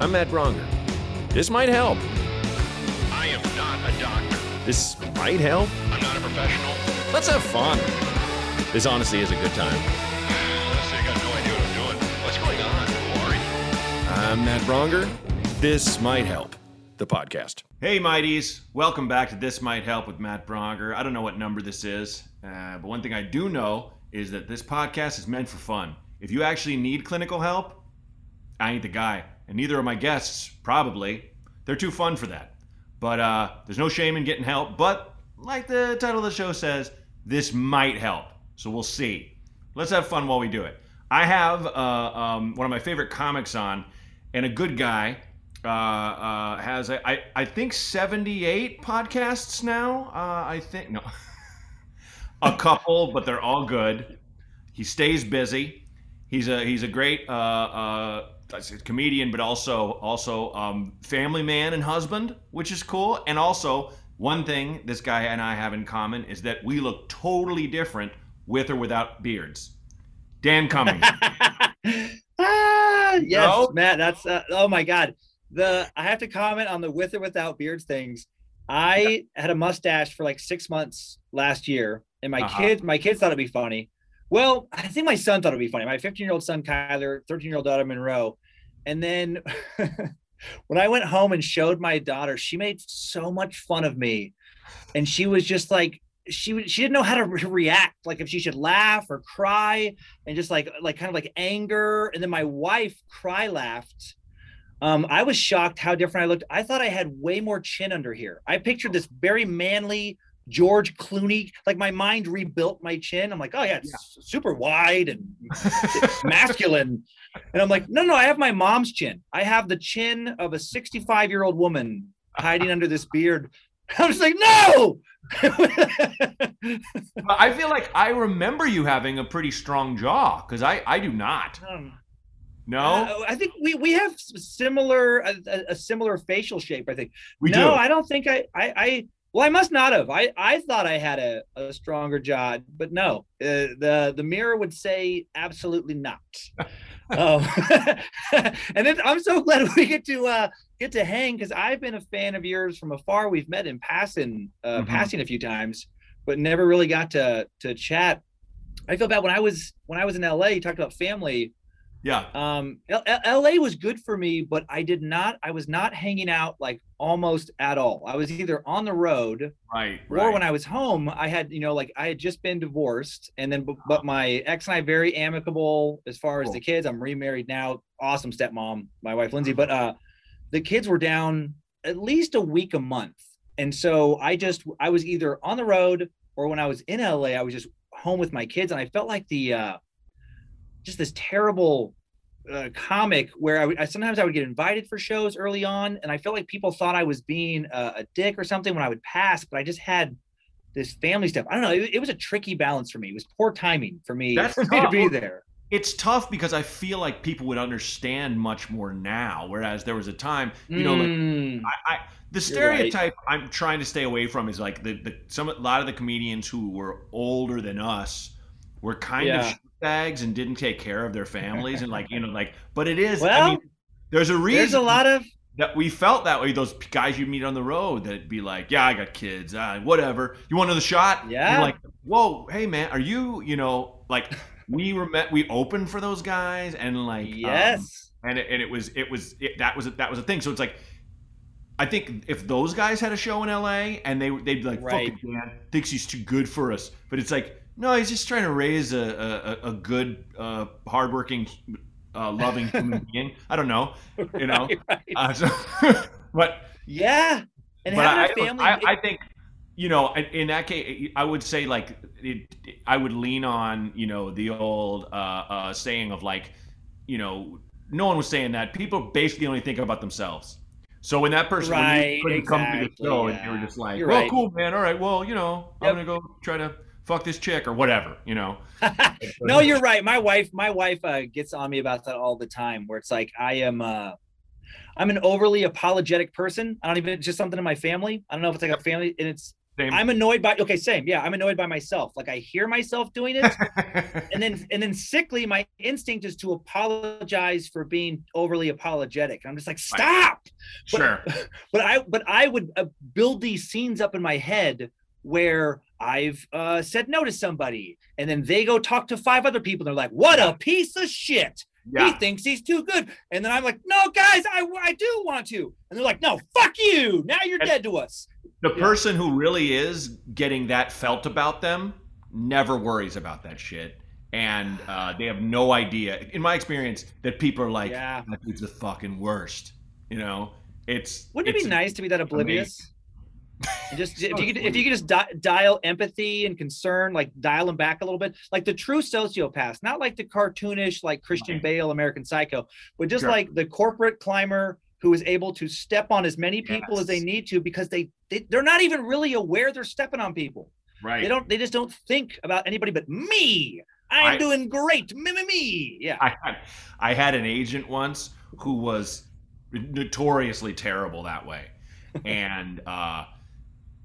I'm Matt Braunger. This might help. I am not a doctor. This might help. I'm not a professional. Let's have fun. This honestly is a good time. Honestly, I got no idea what I'm doing. What's going on? Who are you? I'm Matt Braunger. This might help. The podcast. Hey, Mighties. Welcome back to This Might Help with Matt Braunger. I don't know what number this is, uh, but one thing I do know is that this podcast is meant for fun. If you actually need clinical help, I ain't the guy. And neither are my guests, probably. They're too fun for that. But uh, there's no shame in getting help. But like the title of the show says, this might help. So we'll see. Let's have fun while we do it. I have uh, um, one of my favorite comics on, and a good guy uh, uh, has I, I think 78 podcasts now. Uh, I think no, a couple, but they're all good. He stays busy. He's a he's a great uh, uh, comedian, but also also um, family man and husband, which is cool. And also one thing this guy and I have in common is that we look totally different with or without beards. Dan Cummins. ah, yes, No? Matt. That's uh, oh my god. The I have to comment on the with or without beards things. I had a mustache for like six months last year, and my Uh-huh. kids, my kids thought it'd be funny. Well, I think my son thought it'd be funny. My 15 year old son Kyler, 13 year old daughter Monroe, and then when I went home and showed my daughter, she made so much fun of me, and she was just like she she didn't know how to re- react like if she should laugh or cry and just like like kind of like anger. And then my wife cry laughed. Um i was shocked how different i looked. I thought i had way more chin under here. I pictured this very manly george clooney like my mind rebuilt my chin i'm like oh yeah it's super wide and masculine and i'm like no no i have my mom's chin i have the chin of a 65 year old woman hiding under this beard i was like no I feel like I remember you having a pretty strong jaw because I I do not. Um, No, Uh, I think we we have similar a, a- a similar facial shape. I think. we no, do. I don't think I I I. Well, I must not have. I I thought I had a, a stronger jaw, but no. Uh, the the mirror would say absolutely not. um, and then I'm so glad we get to uh get to hang because I've been a fan of yours from afar. We've met in passing uh, Mhm. passing a few times, but never really got to to chat. I feel bad when I was when I was in LA. You talked about family yeah. um L- L- la was good for me but i did not i was not hanging out like almost at all i was either on the road Right. or right. when i was home i had you know like i had just been divorced and then but my ex and i very amicable as far as Cool. the kids i'm remarried now awesome stepmom my wife lindsay but uh the kids were down at least a week a month and so i just i was either on the road or when i was in la i was just home with my kids and i felt like the uh just this terrible uh, comic where I, I sometimes I would get invited for shows early on, and I felt like people thought I was being a, a dick or something when I would pass, but I just had this family stuff. I don't know. It, it was a tricky balance for me. It was poor timing for me That's for me to be there. it's tough because I feel like people would understand much more now, whereas there was a time, you know, like Mm, I, I the You're right. stereotype I'm trying to stay away from is like the, the some a lot of the comedians who were older than us were kind of Yeah. Bags and didn't take care of their families and like you know like but it is I mean there's a reason there's a lot of that we felt that way those guys you meet on the road that'd be like yeah I got kids ah, whatever you want another shot Yeah. You're like whoa hey man are you you know like we were met we opened for those guys and like um, yes. and it, and it was it was it, that was a, that was a thing. So it's like, I think if those guys had a show in L.A. and they they'd be like, Right. "Fucking Dan thinks he's too good for us," but it's like, no, he's just trying to raise a a, a good, uh, hardworking, uh, loving human being. I don't know, you know. Right, right. Uh, so, but yeah. And but having a family, I, I think you know in, that case i would say like it, i would lean on you know the old uh, uh, saying of like you know no one was saying that people basically only think about themselves so when that person when Right, you couldn't come to the exactly, show and you were just like You're well right. cool man all right well you know i'm gonna go try to fuck this chick or whatever you know no, you're right. My wife, my wife uh, gets on me about that all the time. Where it's like I am, uh, I'm an overly apologetic person. I don't even it's just something in my family. I don't know if it's like a family, and it's Same. I'm annoyed by okay, same. Yeah, I'm annoyed by myself. Like I hear myself doing it, and then and then sickly, my instinct is to apologize for being overly apologetic. I'm just like, stop. sure. But I but I would uh, build these scenes up in my head where I've uh, said no to somebody, and then they go talk to five other people. And they're like, "What a piece of shit! He thinks he's too good." And then I'm like, "No, guys, I I do want to." And they're like, "No, fuck you! Now you're And- dead to us." The Yeah. person who really is getting that felt about them never worries about that shit. And uh, they have no idea, in my experience, that people are like, Yeah. that dude's the fucking worst. You know, it's. Wouldn't it be nice to be that oblivious? And just if you could, if you could just di- dial empathy and concern, like dial them back a little bit, like the true sociopaths, not like the cartoonish, like Christian Bale, American Psycho, but just Sure. like the corporate climber who is able to step on as many people as they need to because they, they they're not even really aware they're stepping on people. Right. They don't. They just don't think about anybody but me. I'm I- doing great. Me, me, me. Yeah. I had, I had an agent once who was notoriously terrible that way, and uh,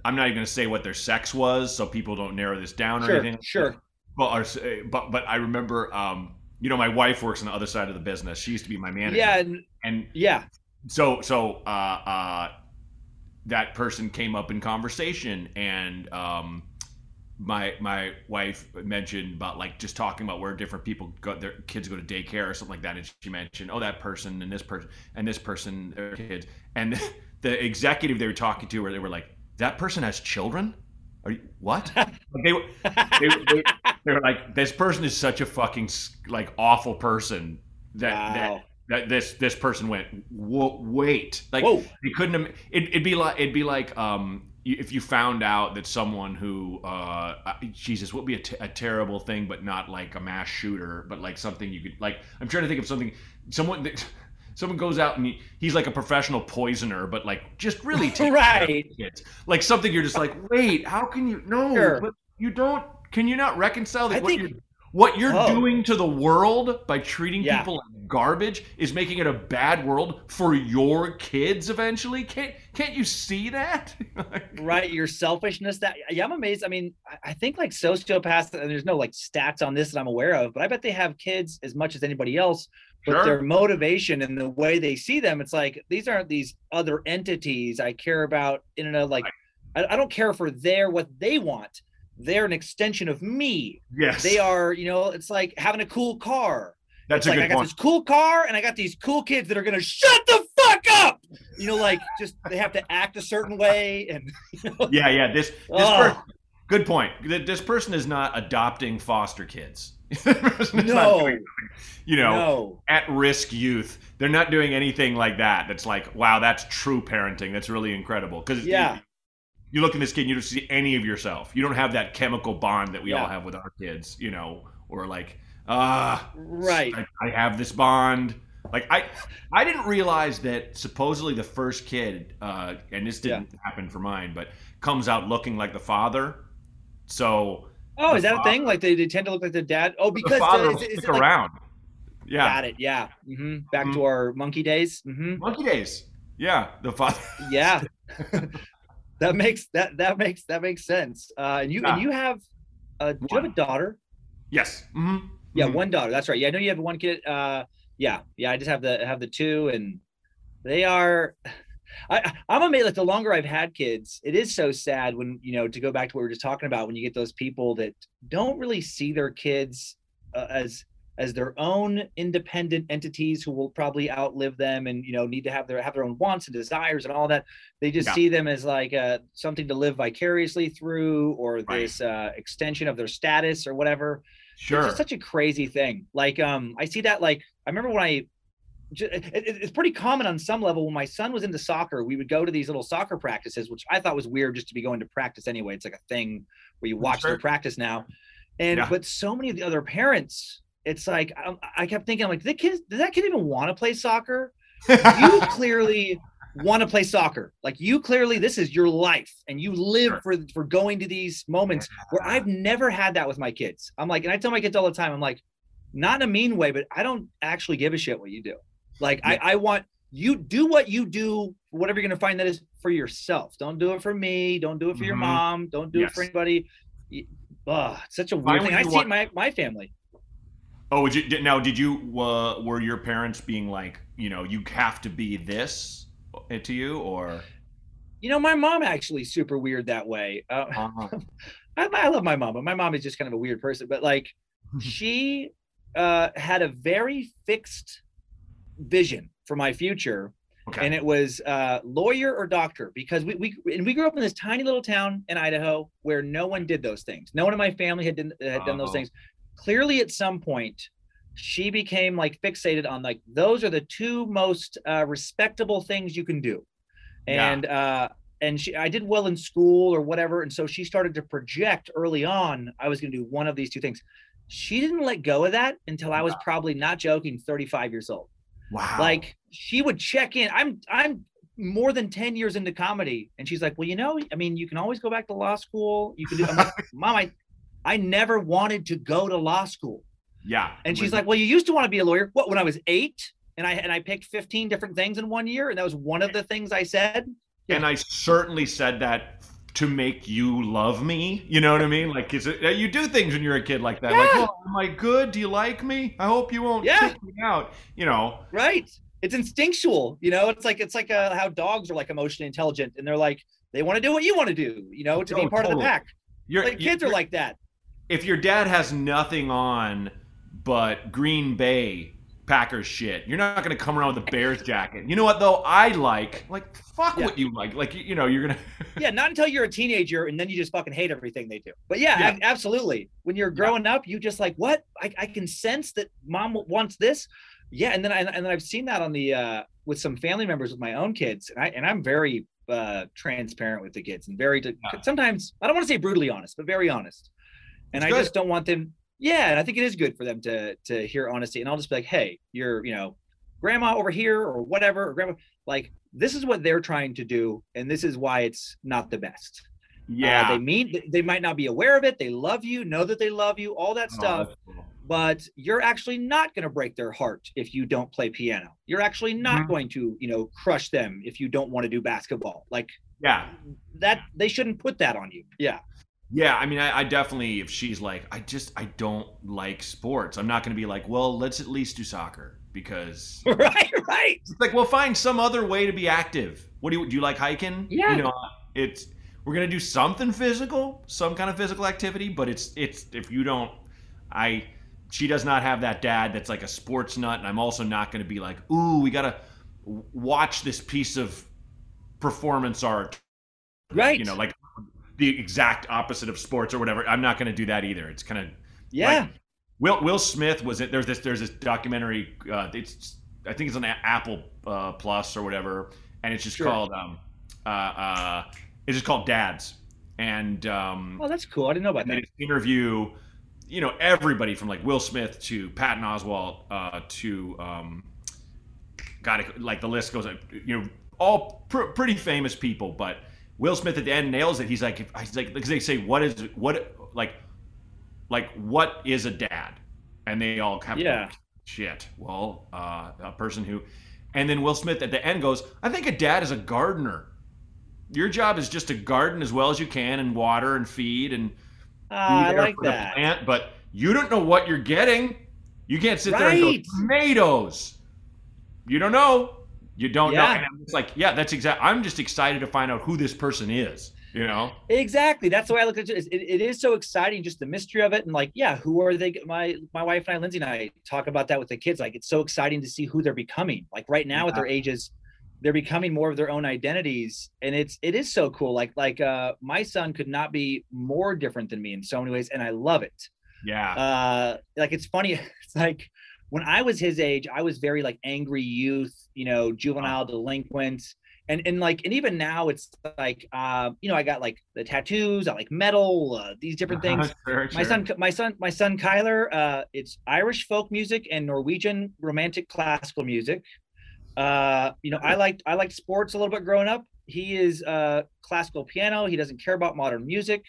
I'm not even going to say what their sex was, so people don't narrow this down or sure. anything. Sure. But, or, but but I remember, um, you know, my wife works on the other side of the business. She used to be my manager. Yeah. And, and yeah. so so uh, uh, that person came up in conversation, and um, my my wife mentioned about like just talking about where different people go their kids go to daycare or something like that, and she mentioned oh that person and this person and this person their kids, and the executive they were talking to, where they were like that person has children. Are you, what? Like, they, were- they, they, they were like, this person is such a fucking like awful person that that wow. that this this person went wait like Whoa. they couldn't have it, it'd be like it'd be like um if you found out that someone who uh uh, jesus would be a, t- a terrible thing but not like a mass shooter but like something you could like i'm trying to think of something someone that someone goes out and he, he's like a professional poisoner but like just really Right. kids like something you're just like wait how can you no Sure. but you don't can you not reconcile that I what think- you're what you're Oh. doing to the world by treating Yeah. people like garbage is making it a bad world for your kids eventually. Can't can't you see that? right your selfishness that yeah i'm amazed i mean I- think like sociopaths and there's no like stats on this that i'm aware of but i bet they have kids as much as anybody else but Sure. their motivation and the way they see them it's like these aren't these other entities i care about in and of like I, I don't care for their what they want they're an extension of me yes, they are you know it's like having a cool car That's it's a like I got point. this cool car and I got these cool kids that are gonna shut the fuck up. You know, like just they have to act a certain way and Yeah, yeah. This this Oh. per- good point. This person is not adopting foster kids. This person is not No. doing you know, no. at risk youth. They're not doing anything like that. That's like, wow, that's true parenting. That's really incredible. Because Yeah. You look at this kid, and you don't see any of yourself. You don't have that chemical bond that we all have with our kids. You know, or like, ah, Right. I, I have this bond. Like I, I didn't realize that supposedly the first kid, uh, and this didn't happen for mine, but comes out looking like the father. So Oh, is that a thing? Like they, they tend to look like the dad? Oh, because the father uh, is, is stick it like- around. Yeah, Got it. Yeah. Mm-hmm. Back Mhm. to our monkey days. Mm-hmm. monkey days. Yeah, the father. Yeah. that makes that that makes that makes sense. Uh, and you Yeah. and you have uh, do you have a daughter? yes. hmm Yeah, one daughter. That's right. Yeah, I know you have one kid. Uh, yeah, yeah. I just have the have the two, and they are. I I'm amazed. Like the longer I've had kids, it is so sad when you know to go back to what we were just talking about when you get those people that don't really see their kids uh, as as their own independent entities who will probably outlive them and you know need to have their have their own wants and desires and all that they just Yeah. see them as like uh, something to live vicariously through or Right. this uh, extension of their status or whatever it's Sure. just such a crazy thing. Like, um, I see that. Like, I remember when I, ju- it, it- it's pretty common on some level. When my son was into soccer, we would go to these little soccer practices, which I thought was weird just to be going to practice anyway. It's like a thing where you watch Sure. their practice now, and Yeah. but so many of the other parents, it's like I, I kept thinking, I'm like, the kid, does that kid even want to play soccer? You clearly want to play soccer. Like you clearly, this is your life, and you live for for going to these moments where I've never had that with my kids. I'm like, and I tell my kids all the time, I'm like, not in a mean way, but I don't actually give a shit what you do. Like, Yeah. I, I want you do what you do, whatever you're gonna find that is for yourself. Don't do it for me. Don't do it for your Mhm. mom. Don't do it for anybody. Ugh, such a Why weird thing. I see want- my, my family. Oh, would you now? Did you uh, were your parents being like, you know, you have to be this uh, to you, or You know, my mom actually super weird that way. Uh, uh, I, I love my mom, but my mom is just kind of a weird person. But like, she uh, had a very fixed vision for my future, okay, and it was uh, lawyer or doctor because we, we and we grew up in this tiny little town in Idaho where no one did those things. No one in my family had done, had done those Oh. things. Clearly, at some point, she became like fixated on like those are the two most uh, respectable things you can do, Yeah. and uh, and she I did well in school or whatever, and so she started to project early on I was going to do one of these two things. She didn't let go of that until I was probably not joking 35 years old wow, like she would check in i'm i'm more than 10 years into comedy and she's like well you know i mean you can always go back to law school you can do i'm like mom i i never wanted to go to law school yeah, and she's like well you used to want to be a lawyer what when i was eight and i and i picked 15 different things in one year and that was one of the things i said and I certainly said that to make you love me. You know what I mean? Like, is it you do things when you're a kid like that? Like, Yeah. oh, am I good? Do you like me? I hope you won't Yeah. kick me out. You know, right it's instinctual you know it's like it's like uh, how dogs are like emotionally intelligent and they're like they want to do what you want to do you know to Oh, be part of the pack you're like kids are like that if your dad has nothing on but Green Bay Packers shit, you're not gonna come around with a Bears jacket. You know what though? I like like fuck Yeah. what you like. Like you, know, you're gonna yeah, not until you're a teenager and then you just fucking hate everything they do. But yeah, Yeah. ab- absolutely. When you're growing up, you just like, what? I, I can sense that mom wants this. Yeah, and then I, and then I've seen that on the uh with some family members with my own kids, and I and I'm very uh transparent with the kids and very Yeah. sometimes I don't want to say brutally honest, but very honest. And It's I good. just don't want them. Yeah, and I think it is good for them to to hear honesty. And I'll just be like, hey, you're you know, grandma over here or whatever, or grandma like this is what they're trying to do, and this is why it's not the best. Uh, yeah. they mean they might not be aware of it. They love you, know that they love you, all that Oh, stuff. cool. But you're actually not going to break their heart if you don't play piano. You're actually not Mhm. going to, you know, crush them if you don't want to do basketball. Like Yeah. that, they shouldn't put that on you. Yeah, Yeah, I mean, I, I definitely, if she's like, I just, I don't like sports, I'm not going to be like, well, let's at least do soccer because right, right. it's like, well, find some other way to be active. What do you, do you like hiking? Yeah. You know, it's, we're going to do something physical, some kind of physical activity, but it's, it's, if you don't, I, she does not have that dad that's like a sports nut. And I'm also not going to be like, ooh, we got to watch this piece of performance art Right. you know, like the exact opposite of sports or whatever. I'm not going to do that either. It's kind of yeah. like- Will Will Smith was it? There's this there's this documentary. Uh, it's I think it's on Apple uh, Plus or whatever, and it's just Sure. called um uh, uh it's just called Dads, and um oh, that's cool. I didn't know about that. interview you know everybody from like Will Smith to Patton Oswalt uh, to um, God, it- like the list goes. You know, all pr- pretty famous people, but Will Smith at the end nails it. He's like, he's like, because they say, what is what like like what is a dad, and they all have Yeah. shit. Well, uh, a person who, and then Will Smith at the end goes, I think a dad is a gardener. Your job is just to garden as well as you can and water and feed and Ah, I be there like for the that. plant, but you don't know what you're getting. You can't sit there and Right. go tomatoes. You don't know. You don't know. Yeah. And I'm just like, yeah, that's exact. I'm just excited to find out who this person is. You know? Exactly. That's the way I look at it. It, it is so exciting, just the mystery of it, and like, yeah, who are they? My my wife and I, Lindsay and I, talk about that with the kids. Like, it's so exciting to see who they're becoming. Like right now, at their ages, they're becoming more of their own identities, and it's it is so cool. Like like uh, my son could not be more different than me in so many ways, and I love it. Yeah. Uh, like it's funny. It's like when I was his age, I was very like angry youth, you know, juvenile delinquent. And, and like and even now it's like uh, you know I got like the tattoos I like metal uh, these different things. Sure, my sure. son my son my son Kyler uh it's Irish folk music and Norwegian romantic classical music. Uh you know I liked I liked sports a little bit growing up. He is uh classical piano. He doesn't care about modern music.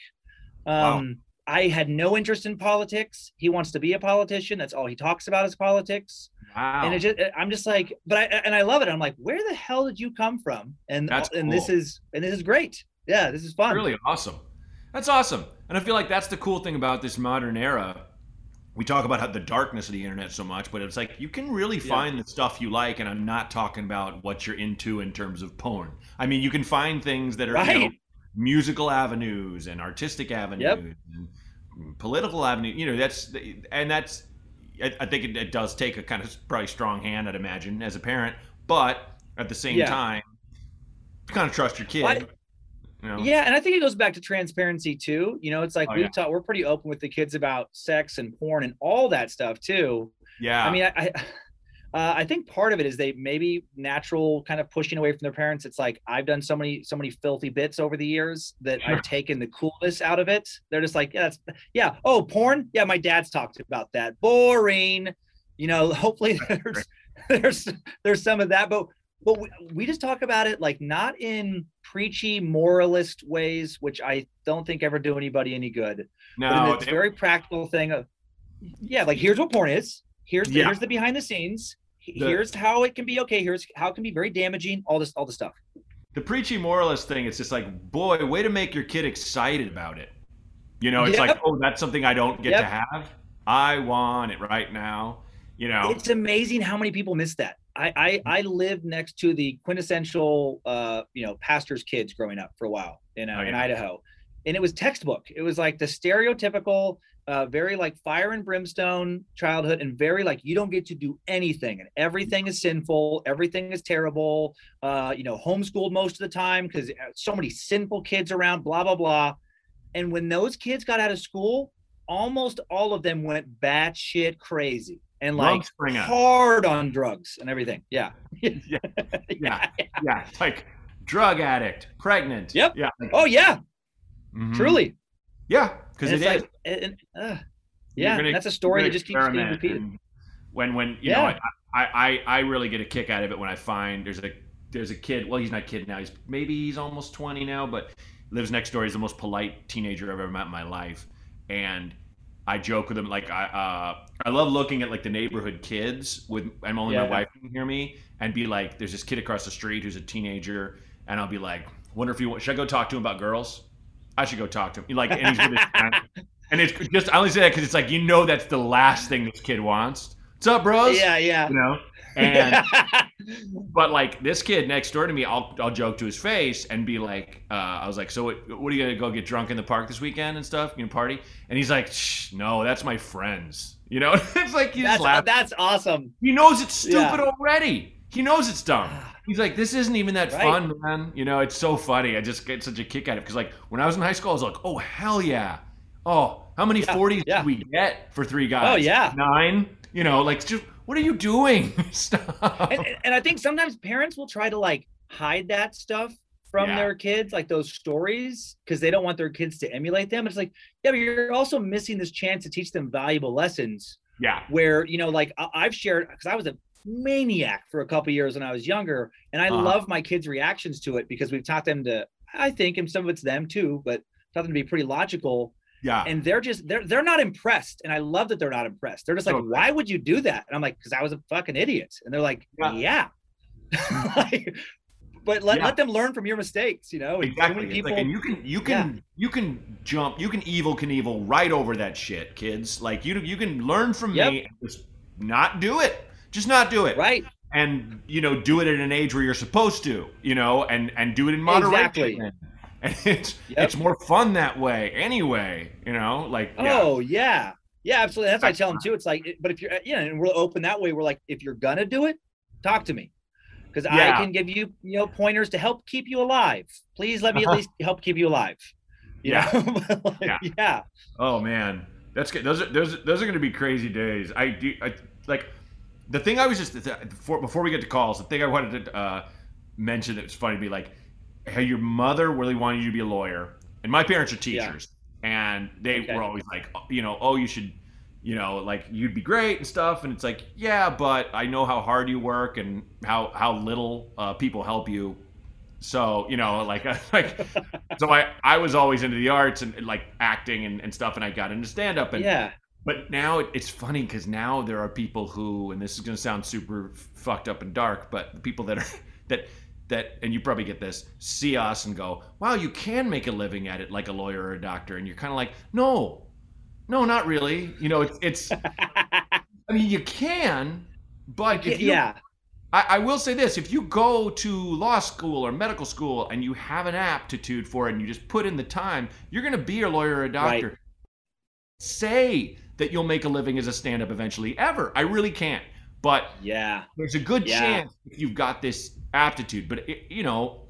Um Wow. I had no interest in politics he wants to be a politician that's all he talks about is politics Wow. and it just I'm just like, but I and I love it. I'm like, where the hell did you come from? And That's and this is and this is great. Yeah, this is fun. really awesome. That's awesome. And I feel like that's the cool thing about this modern era. We talk about how the darkness of the internet so much, but it's like you can really Yeah. find the stuff you like, and I'm not talking about what you're into in terms of porn. I mean, you can find things that are you know, Right. Musical avenues and artistic avenues and political avenues. You know, that's and that's. I, I think it, it does take a kind of probably strong hand, I'd imagine, as a parent, but at the same Yeah. time, you kind of trust your kid. Why- you know? Yeah, and I think it goes back to transparency too. You know, it's like Oh, we've yeah. taught we're pretty open with the kids about sex and porn and all that stuff too. Yeah. I mean, I I, uh, I think part of it is they maybe natural kind of pushing away from their parents. It's like I've done so many so many filthy bits over the years that. I've taken the coolness out of it. They're just like, yeah, that's, yeah. Oh, porn. Yeah, my dad's talked about that. Boring. You know, hopefully there's there's there's some of that, but but we, we just talk about it like not in preachy moralist ways, which I don't think ever do anybody any good no, they- very practical thing of yeah like here's what porn is here's the, Yeah. here's the behind the scenes The- here's how it can be okay here's how it can be very damaging all this all the stuff the preachy moralist thing, it's just like, boy, way to make your kid excited about it. You know, it's like, oh, that's something I don't get Yep. to have. I want it right now. You know, it's amazing how many people miss that i i, I lived next to the quintessential uh you know pastor's kids growing up for a while in, uh, Oh, in idaho and it was textbook it was like the stereotypical uh, very like fire and brimstone childhood and very like you don't get to do anything and everything is sinful everything is terrible uh, you know homeschooled most of the time because so many sinful kids around blah blah blah and when those kids got out of school almost all of them went batshit crazy and like Drugs spring out. hard on drugs and everything yeah yeah, yeah, yeah. It's like drug addict, pregnant. Yep. Yeah. oh yeah Mhm. truly Yeah, because it like and, uh, yeah gonna- that's a story that just keeps being repeated When when you Yeah. know, I, I I really get a kick out of it when I find there's a there's a kid. Well, he's not a kid now. He's maybe he's almost 20 now, but lives next door. He's the most polite teenager I've ever met in my life, and I joke with him like I uh, I love looking at like the neighborhood kids with and only my wife can hear me and be like, there's this kid across the street who's a teenager, and I'll be like, wonder if you want, should I go talk to him about girls? I should go talk to him. Like, and he's his. And it's just I only say that because it's like you know that's the last thing this kid wants. What's up, bros? yeah yeah You know, and but like this kid next door to me, I'll I'll joke to his face and be like, uh, I was like, so what, what are you gonna go get drunk in the park this weekend and stuff? You know, party? And he's like, Shh, no, that's my friends. You know, it's like just that's laugh. that's awesome He knows it's stupid Yeah. already. He knows it's dumb. He's like, this isn't even that Right. fun, man. You know, it's so funny. I just get such a kick out of it because, like, when I was in high school, I was like, oh hell yeah. Oh, how many Yeah, 40s yeah. did we get for three guys? Oh, yeah. nine. You know, like, just what are you doing? Stop. and, and I think sometimes parents will try to like hide that stuff from Yeah. their kids, like those stories, because they don't want their kids to emulate them. It's like, yeah, but you're also missing this chance to teach them valuable lessons yeah, where, you know, like I- I've shared, because I was a maniac for a couple years when I was younger, and I Uh-huh. love my kids' reactions to it because we've taught them to, I think, and some of it's them too, but taught them to be pretty logical yeah. and they're just they're they're not impressed and i love that they're not impressed they're just like Totally. why would you do that and i'm like because i was a fucking idiot and they're like Yeah. yeah, Like, but let, Yeah. let them learn from your mistakes you know Exactly. people like, and you can you can you can jump you can Evel Knievel right over that shit, kids. Like you you can learn from Yep. me and just not do it. Just not do it. right. And you know do it at an age where you're supposed to you know and and do it in moderation. Exactly. and it's Yep. it's more fun that way anyway you know like yeah. oh yeah. Yeah absolutely. That's what i tell them too. It's like but if you're uh, yeah and we're open that way. We're like if you're gonna do it talk to me. Because i can give you you know pointers to help keep you alive. Please let me at uh-huh. least help keep you alive. You Yeah. Like, Yeah. yeah. Oh man. That's good those are those, those are going to be crazy days. I do I, like the thing i was just before, before we get to calls the thing i wanted to uh, mention that was funny to be like how your mother really wanted you to be a lawyer and my parents are Yeah. teachers and they Okay. were always like you know oh you should you know like you'd be great and stuff and it's like yeah but i know how hard you work and how how little uh, people help you so you know like like so i i was always into the arts and, and, like acting and, and stuff and i got into stand up and yeah But now it, it's funny because now there are people who, and this is going to sound super fucked up and dark, but the people that are that that, and you probably get this, see us and go, "Wow, you can make a living at it like a lawyer or a doctor," and you're kind of like, "No, no, not really." You know, it's it's. I mean, you can, but if you, yeah, I, I will say this: if you go to law school or medical school and you have an aptitude for it, and you just put in the time, you're going to be a lawyer or a doctor. Right. Say that you'll make a living as a stand-up eventually. Ever, I really can't. But yeah, there's a good Yeah. chance if you've got this aptitude. But it, you know,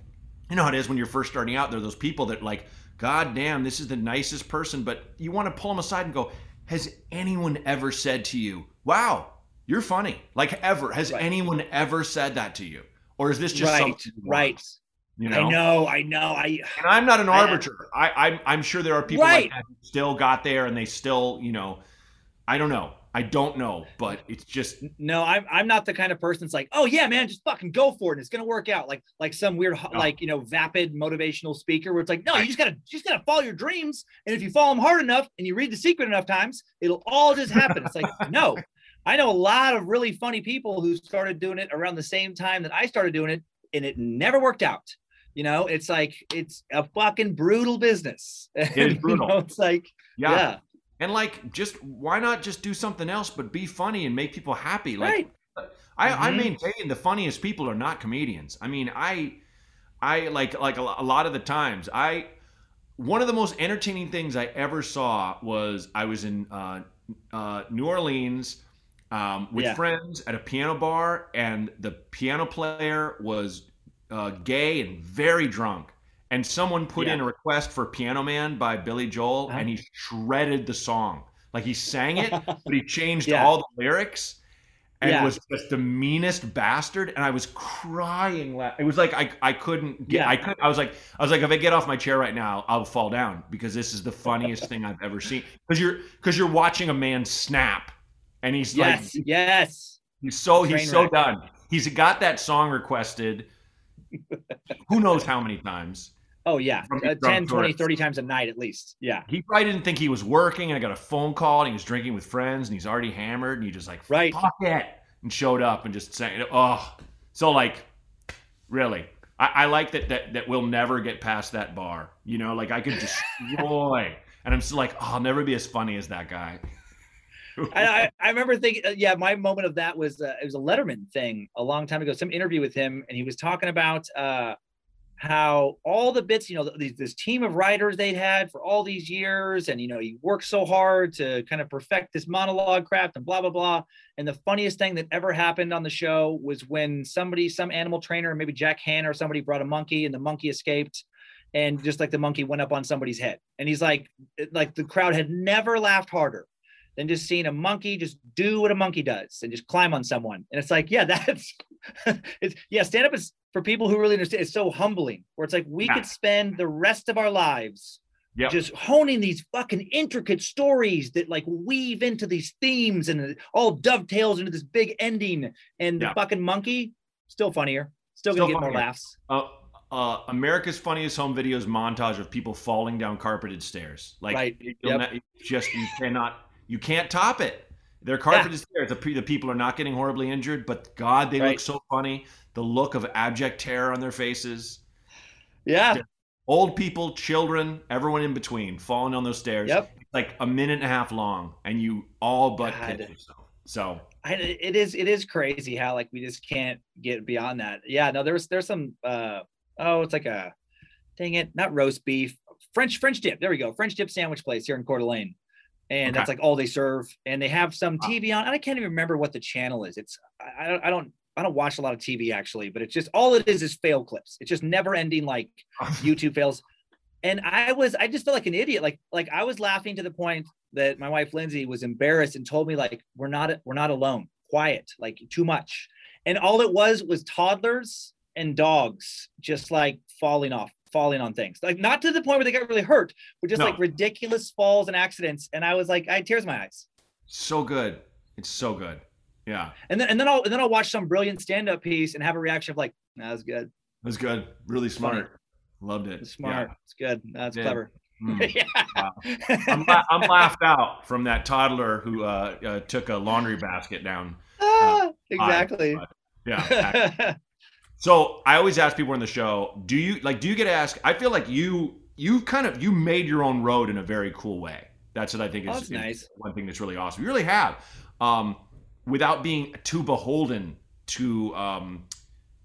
you know how it is when you're first starting out. There are those people that like, God damn, this is the nicest person, but you want to pull them aside and go, Has anyone ever said to you, "Wow, you're funny"? Like ever? Has Right. anyone ever said that to you, or is this just right, something right. You know? I know, I know. I And I'm not an I- arbiter. I, I'm I'm sure there are people Right. like that who still got there and they still, you know, I don't know. I don't know, but it's just no, I'm I'm not the kind of person that's like, oh yeah, man, just fucking go for it. and It's gonna work out. Like like some weird No. like you know vapid motivational speaker where it's like, no, you just gotta you just gotta follow your dreams, and if you follow them hard enough and you read the secret enough times, it'll all just happen. It's like no. I know a lot of really funny people who started doing it around the same time that I started doing it, and it never worked out. You know, it's like it's a fucking brutal business. is And, you brutal. know, it's like yeah. yeah, And like just why not just do something else but be funny and make people happy? Like right. I, I Mhm. maintain the funniest people are not comedians. I mean, I, I like like a, a lot of the times I, one of the most entertaining things I ever saw was I was in uh, uh, New Orleans um, with Yeah. friends at a piano bar, and the piano player was uh, gay and very drunk. And someone put Yeah. in a request for Piano Man by Billy Joel, Uh-huh. and he shredded the song. Like he sang it, but he changed Yeah. all the lyrics and Yeah. was just the meanest bastard and i was crying la- it was like i, I couldn't get Yeah. i could i was like i was like if i get off my chair right now i'll fall down because this is the funniest thing i've ever seen because you're because you're watching a man snap and he's Yes, like yes. he's so he's Train so wreck. done he's got that song requested who knows how many times Oh yeah, uh, 10, 20, 30 times a night at least. Yeah. he probably didn't think he was working and i got a phone call and he was drinking with friends and he's already hammered and he just like Right. fuck it and showed up and just saying oh so like really I, I like that, that that we'll never get past that bar you know like i could destroy and i'm still like oh, i'll never be as funny as that guy I, I, I remember thinking, uh, yeah, my moment of that was uh, it was a Letterman thing a long time ago. Some interview with him, and he was talking about uh, how all the bits, you know, this team of writers they'd had for all these years, and you know, he worked so hard to kind of perfect this monologue craft and blah blah blah. And the funniest thing that ever happened on the show was when somebody, some animal trainer, maybe Jack Hanna or somebody, brought a monkey, and the monkey escaped. And just like the monkey went up on somebody's head, and he's like, like the crowd had never laughed harder than just seeing a monkey just do what a monkey does and just climb on someone. And it's like, yeah, that's it's yeah, stand up is for people who really understand. It's so humbling where it's like we Yeah. could spend the rest of our lives Yep. just honing these fucking intricate stories that like weave into these themes and it all dovetails into this big ending. And the Yeah. fucking monkey, still funnier, still Still gonna get more laughs. uh, uh, America's Funniest Home Videos montage of people falling down carpeted stairs. Like, Right. Yep. not- just you cannot, you can't top it. They're carpeted stairs. The, pe- the people are not getting horribly injured, but God, they look so funny. The look of abject terror on their faces. Yeah. Old people, children, everyone in between, falling down those stairs. Yep. It's like a minute and a half long, and you all but God. yourself. So I, it is it is crazy how like we just can't get beyond that. Yeah, no, there's there's some uh oh, it's like a dang it, not roast beef, French French dip. There we go, French dip sandwich place here in Coeur d'Alene, and that's like all they serve. And they have some TV on. and I can't even remember what the channel is. It's I, I don't I don't I don't watch a lot of TV actually, but it's just all it is is fail clips. It's just never ending like YouTube fails. And I was, I just felt like an idiot. Like, like I was laughing to the point that my wife Lindsay was embarrassed and told me, like, we're not, we're not alone. Quiet, like too much. And all it was was toddlers and dogs just like falling off, falling on things. Like not to the point where they got really hurt, but just No. like ridiculous falls and accidents. And I was like, I had tears in my eyes. so good. It's so good. Yeah, And then and then I'll and then I'll watch some brilliant stand-up piece and have a reaction of like, that was good. That was good. Really Funny. smart. Loved it. It's smart. Yeah. It's good. That's Yeah. clever. Mm. yeah. I'm, I'm laughed out from that toddler who uh, uh, took a laundry basket down. Ah, exactly. Yeah. So I always ask people on the show, do you like? Do you get asked? I feel like you you kind of you made your own road in a very cool way. That's what I think Oh, is, that's is nice. one thing that's really awesome. You really have, um, without being too beholden to um,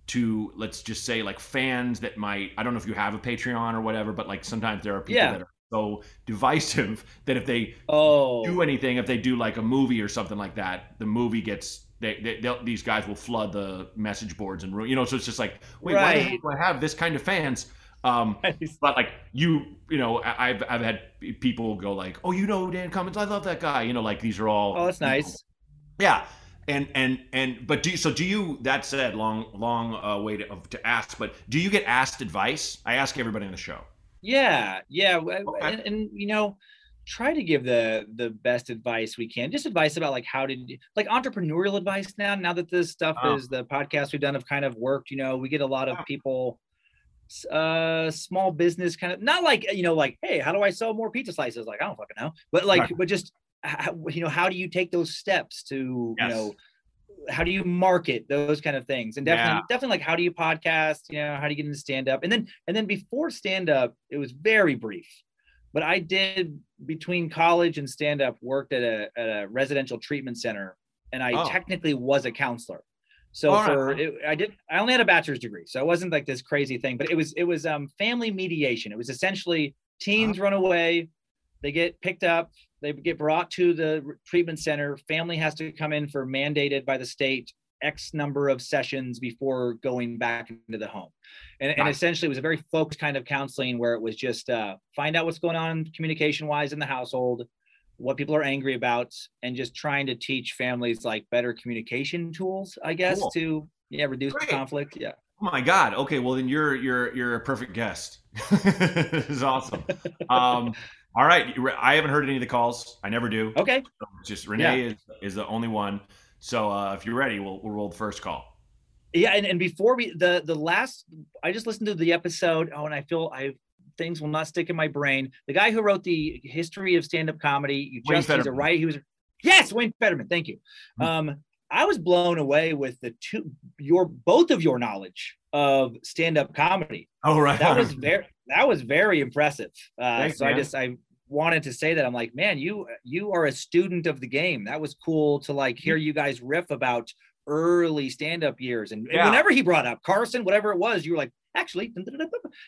to let's just say like fans that might. I don't know if you have a Patreon or whatever, but like sometimes there are people Yeah. that are so divisive that if they oh, do anything if they do like a movie or something like that the movie gets they, they they'll- these guys will flood the message boards and you know so it's just like wait why Right. heck do i have this kind of fans? Um but like you you know i've i've had people go like oh you know dan cummins? I love that guy. You know like these are all oh, that's nice. yeah. And and and but do you, so do you that said long long uh, way to, to ask but do you get asked advice? I ask everybody on the show. Yeah, yeah, Okay. and, and you know, try to give the the best advice we can. Just advice about like how to like entrepreneurial advice now. Now that this stuff Oh. is the podcast we've done have kind of worked. You know, we get a lot of people, uh, small business kind of not like you know like hey, how do I sell more pizza slices? Like I don't fucking know, but like Right. but just how, you know how do you take those steps to Yes. you know how do you market those kind of things and definitely Yeah. definitely like how do you podcast you know how do you get into stand up and then and then before stand up it was very brief but i did between college and stand up worked at a, at a residential treatment center and i Oh. technically was a counselor so All right. for it, i did i only had a bachelor's degree so it wasn't like this crazy thing but it was it was um family mediation it was essentially teens run away they get picked up they get brought to the treatment center family has to come in for mandated by the state x number of sessions before going back into the home and, and essentially it was a very focused kind of counseling where it was just uh, find out what's going on communication wise in the household what people are angry about and just trying to teach families like better communication tools i guess Cool. to yeah reduce Great. conflict yeah Oh my God. Okay. Well, then you're you're you're a perfect guest. this is awesome. Um, all right. I haven't heard any of the calls. I never do. okay So just Renee is, is the only one. So uh, if you're ready, we'll we'll roll the first call. yeah and, and before we the the last i just listened to the episode oh and i feel i things will not stick in my brain the guy who wrote the history of stand-up comedy you Wayne just he's a right he was yes wayne federman thank you Hmm. um i was blown away with the two your both of your knowledge of stand-up comedy Oh right. that was very that was very impressive uh Thanks, so i just i wanted to say that i'm like man you you are a student of the game. That was cool to like hear you guys riff about early stand-up years. And, and Yeah. whenever he brought up carson whatever it was you were like actually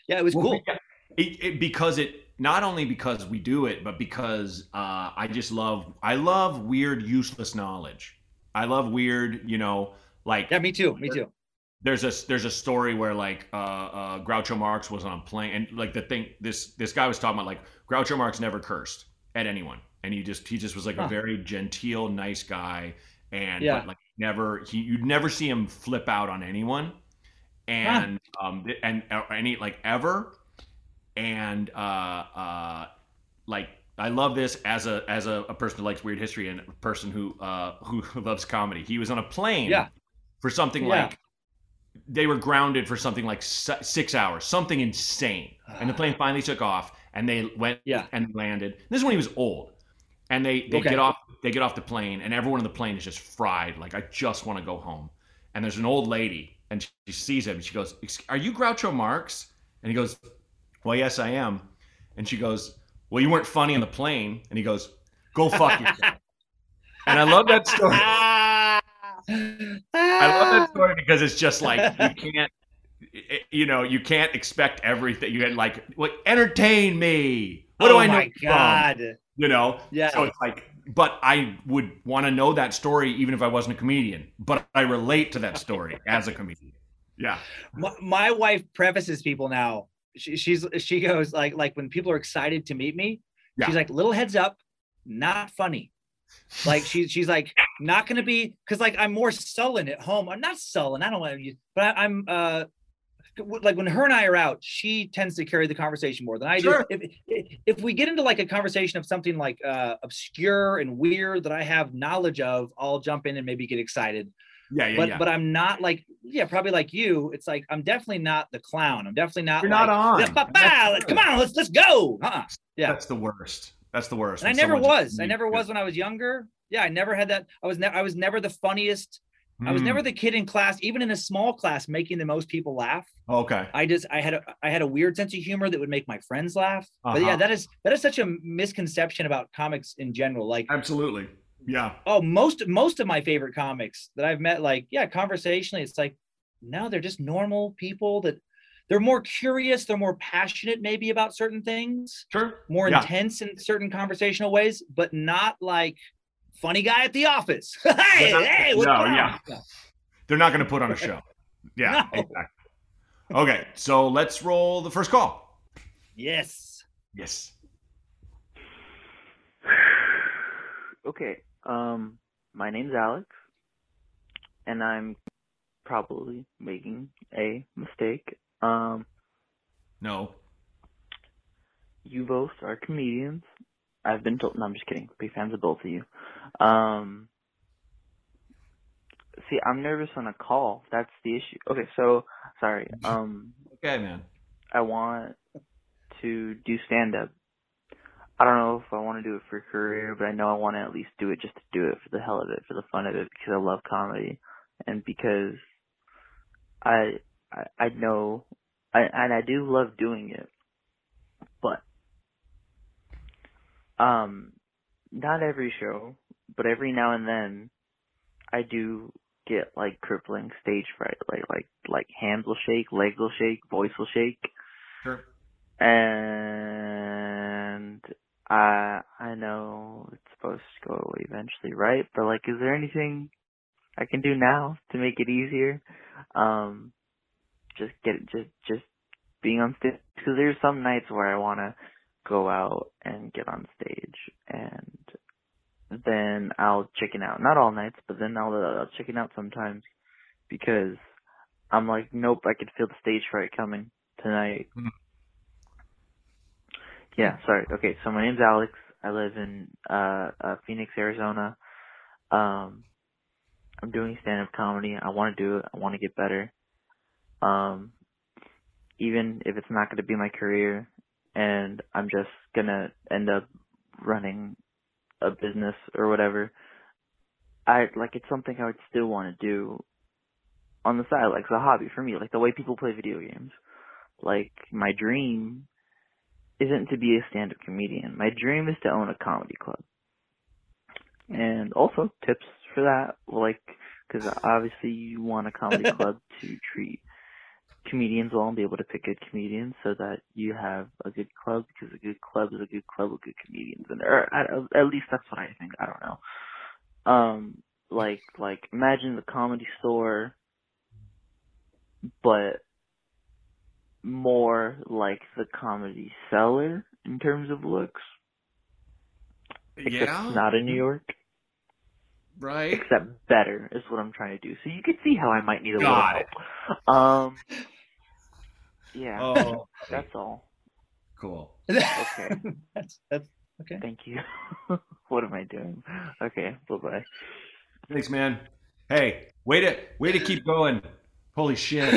yeah it was Well, cool. yeah, It, it, because it not only because we do it, but because uh, I just love I love weird useless knowledge. I love weird, you know, like yeah me too me too there's a there's a story where like uh, uh, Groucho Marx was on a plane and like the thing this this guy was talking about like Groucho Marx never cursed at anyone and he just he just was like a very genteel nice guy and Yeah. but like never he you'd never see him flip out on anyone and um and or any like ever and uh uh like I love this as a as a, a person who likes weird history and a person who uh who loves comedy. He was on a plane Yeah. for something Yeah. like they were grounded for something like six hours, something insane. And the plane ah. finally took off, and they went Yeah. and landed. This is when he was old, and they they Okay. get off they get off the plane, and everyone on the plane is just fried. Like I just want to go home. And there's an old lady, and she sees him, and she goes, "Are you Groucho Marx?" And he goes, "Well, yes, I am." And she goes, "Well, you weren't funny on the plane." And he goes, "Go fuck yourself." and I love that story. I love that story because it's just like you can't, you know, you can't expect everything. You get like, what? Entertain me. What do oh I know? my from?" god You know. yeah So it's like, but I would want to know that story even if I wasn't a comedian. But I relate to that story as a comedian. Yeah. my, my wife prefaces people now she, she's she goes like like when people are excited to meet me Yeah. she's like little heads up not funny like she's she's like not gonna be because like i'm more sullen at home i'm not sullen i don't want to use but I, i'm uh like when her and i are out she tends to carry the conversation more than i Sure. do if, if we get into like a conversation of something like uh obscure and weird that i have knowledge of i'll jump in and maybe get excited Yeah, yeah, but yeah. but I'm not like yeah, probably like you. It's like I'm definitely not the clown. I'm definitely not. You're like, not on. "Let's ba- ba- That's let's- good. come on, let's let's go. Uh-uh. yeah. That's the worst. That's the worst. And I never was. I never was when I was younger. Yeah, I never had that. I was never. I was never the funniest. I was Hmm. never the kid in class, even in a small class, making the most people laugh. Okay. I just I had a I had a weird sense of humor that would make my friends laugh. But yeah, Uh-huh. that is that is such a misconception about comics in general. Like Absolutely. Yeah. oh, most most of my favorite comics that I've met, like yeah, conversationally, it's like no, they're just normal people that they're more curious, they're more passionate maybe about certain things, Sure. more Yeah. intense in certain conversational ways, but not like funny guy at the office. hey, They're not- hey, what's no, going on? yeah. They're not going to put on a show. Yeah. No. Exactly. Okay. So let's roll the first call. Yes. Yes. Okay. Um, my name's Alex, and I'm probably making a mistake. Um, No. you both are comedians. I've been told. No, I'm just kidding. Big fans of both of you. Um, see, I'm nervous on a call. That's the issue. Okay, so sorry. Um, Okay, man. I want to do stand up. I don't know if I want to do it for a career, but I know I want to at least do it just to do it for the hell of it, for the fun of it, because I love comedy and because I I, I know I and I do love doing it, but um, not every show, but every now and then, I do get like crippling stage fright, like like like hands will shake, legs will shake, voice will shake Sure. and I I know it's supposed to go away eventually, right? But like, is there anything I can do now to make it easier? Um, just get just just being on stage because there's some nights where I want to go out and get on stage and then I'll chicken out. Not all nights, but then I'll, I'll chicken out sometimes because I'm like, nope, I could feel the stage fright coming tonight. Mhm. Yeah, sorry. Okay, so my name's Alex. I live in uh, uh Phoenix, Arizona. Um I'm doing stand up comedy. I want to do it. I want to get better. Um even if it's not going to be my career and I'm just going to end up running a business or whatever. I like it's something I would still want to do on the side, like it's a hobby for me, like the way people play video games. Like my dream isn't to be a stand-up comedian. My dream is to own a comedy club. And also tips for that, like, because obviously you want a comedy club to treat comedians well and be able to pick good comedians so that you have a good club because a good club is a good club with good comedians and or at, at least that's what I think. I don't know. Um, like like imagine the comedy store, but more like the comedy cellar in terms of looks. Except Yeah. not in New York. Right. Except better is what I'm trying to do. So you can see how I might need a little Got it. help. Um Yeah. Oh, That's all. cool. Okay. that's that's okay. Thank you. what am I doing? Okay, bye bye. Thanks, man. Hey, way to way to keep going. Holy shit.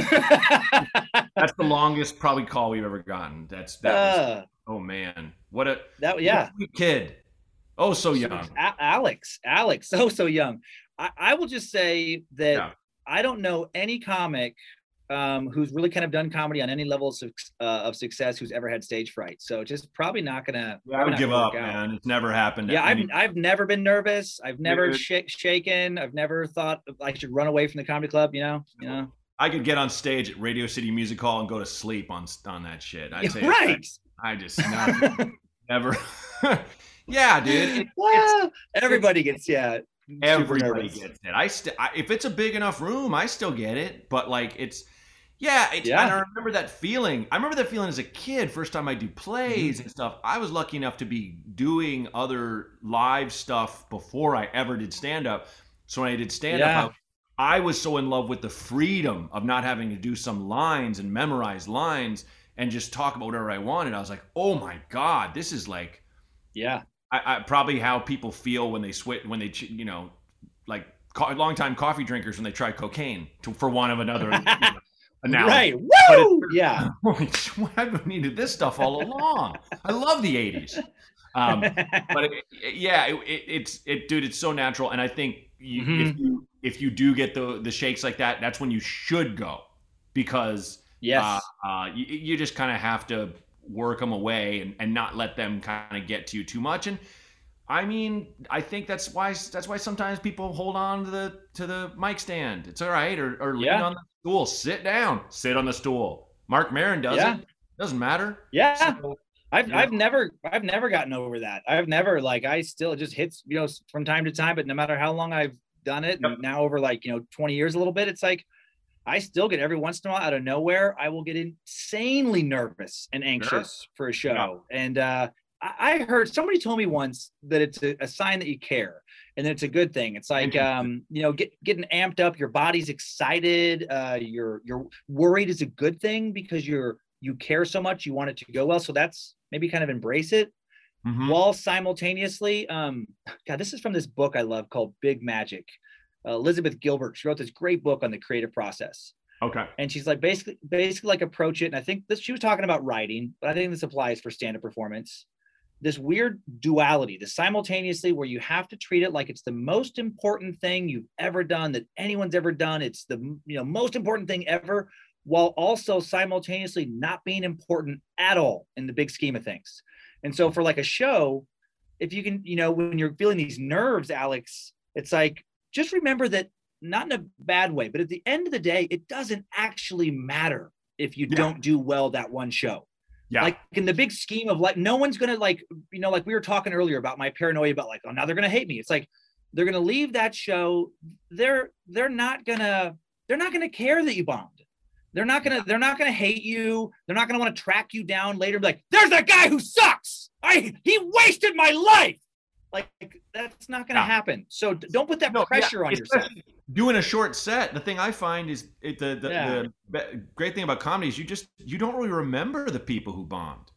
That's the longest probably call we've ever gotten. That's that. Was, Uh, oh man, what a that yeah. a kid. Oh, so young. A- Alex, Alex, so so young. I, I will just say that Yeah. I don't know any comic um, who's really kind of done comedy on any level of, uh, of success who's ever had stage fright. So just probably not gonna. Yeah, I would give up, out. man. It's never happened. Yeah, I've I've never been nervous. I've never sh- shaken. I've never thought I should run away from the comedy club. You know, you know. I could get on stage at Radio City Music Hall and go to sleep on on that shit. I'd say right. I just not, never. yeah, dude. Well, everybody gets yeah. everybody gets it. I still, if it's a big enough room, I still get it. But like, it's yeah, it's, Yeah. And I remember that feeling. I remember that feeling as a kid. First time I do plays Mm-hmm. and stuff. I was lucky enough to be doing other live stuff before I ever did stand up. So when I did stand Yeah. up, I, I was so in love with the freedom of not having to do some lines and memorize lines and just talk about whatever I wanted. I was like, oh my god, this is like Yeah. I, I probably how people feel when they switch when they you know like co- longtime coffee drinkers when they try cocaine to, for one of another you know, analogy. right. Woo! Yeah. I've needed this stuff all along. I love the '80s. Um, but it, it- yeah, it, it, it's it, dude. It's so natural, and I think you, if Mhm. you if you do get the the shakes like that, that's when you should go because yes. uh, uh, you, you just kind of have to work them away and, and not let them kind of get to you too much. And I mean, I think that's why that's why sometimes people hold on to the to the mic stand. It's all right, or or lean Yeah. on the stool. Sit down. Sit on the stool. Mark Maron does Yeah. it. Doesn't matter. yeah. So, I've Yeah. I've never I've never gotten over that. I've never like I still it just hits you know from time to time, but no matter how long I've done it, Yep. and now over like you know 20 years a little bit, it's like I still get every once in a while out of nowhere, I will get insanely nervous and anxious for a show. And uh I I heard somebody told me once that it's a, a sign that you care and it's a good thing. It's like um, you know, get getting amped up, your body's excited, uh, you're you're worried is a good thing because you're you care so much, you want it to go well. So that's maybe kind of embrace it mhm. while simultaneously um god this is from this book i love called big magic uh, elizabeth gilbert she wrote this great book on the creative process Okay. and she's like basically basically like approach it and i think this she was talking about writing but i think this applies for stand-up performance this weird duality the simultaneously where you have to treat it like it's the most important thing you've ever done that anyone's ever done it's the you know most important thing ever while also simultaneously not being important at all in the big scheme of things and so for like a show if you can you know when you're feeling these nerves alex it's like just remember that not in a bad way, but at the end of the day, it doesn't actually matter if you Yeah. don't do well that one show. Yeah. Like in the big scheme of like, no one's gonna like, you know, like we were talking earlier about my paranoia about like, oh, now they're gonna hate me. It's like they're gonna leave that show. They're they're not gonna they're not gonna care that you bombed. They're not gonna they're not gonna hate you. They're not gonna want to track you down later. Like, there's that guy who sucks. I he wasted my life. Like that's not gonna Yeah. happen. So don't put that No, yeah, pressure on yourself. Doing a short set, the thing I find is it, the the, Yeah. the great thing about comedy is you just you don't really remember the people who bombed,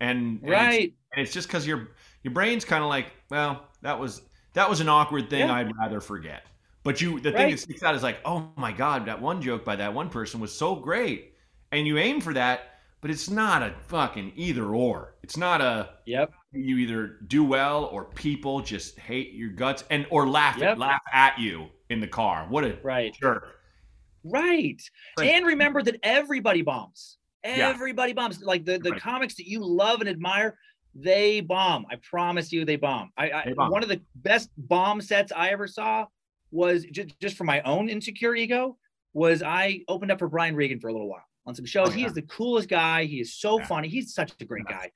and, and it's- Right. and it's just because your your brain's kind of like, well, that was that was an awkward thing. Yeah. I'd rather forget. But you, the thing that sticks out is like, oh my god, that one joke by that one person was so great, and you aim for that, but it's not a fucking either or. It's not a Yep. You either do well or people just hate your guts and or laugh Yep. at, laugh at you in the car. What a Right. jerk. Right. Right. And remember that everybody bombs. Yeah. Everybody bombs. Like the, the Everybody. comics that you love and admire, they bomb. I promise you, they bomb. I, I They bomb. one of the best bomb sets I ever saw was just, just for my own insecure ego was I opened up for Brian Regan for a little while on some shows. Oh, He is the coolest guy. He is so Yeah. funny. He's such a great Yeah. guy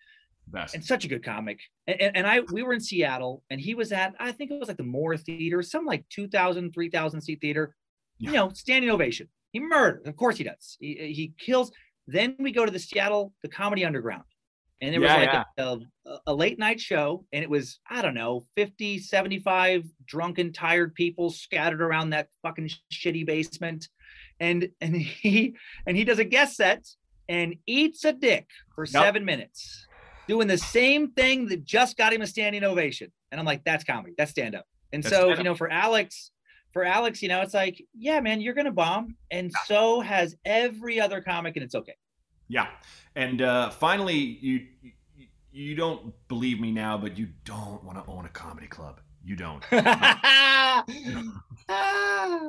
Best. and such a good comic. And, and, and I we were in Seattle and he was at I think it was like the Moore Theater, some like 2,000, 3,000 seat theater. You know, standing ovation. He murdered. Of course he does. He, he kills. Then we go to the Seattle, the Comedy Underground. And there was Yeah, like a, a, a late night show and it was I don't know, 50, 75 drunken tired people scattered around that fucking shitty basement. And and he and he does a guest set and eats a dick for Yep. 7 minutes doing the same thing that just got him a standing ovation. And I'm like, that's comedy, that's stand up. And That's so, stand-up. you know, for Alex, for Alex, you know, it's like, yeah, man, you're gonna bomb, and so has every other comic, and it's okay. Yeah. And uh, finally, you you- don't believe me now, but you don't want to own a comedy club. You don't.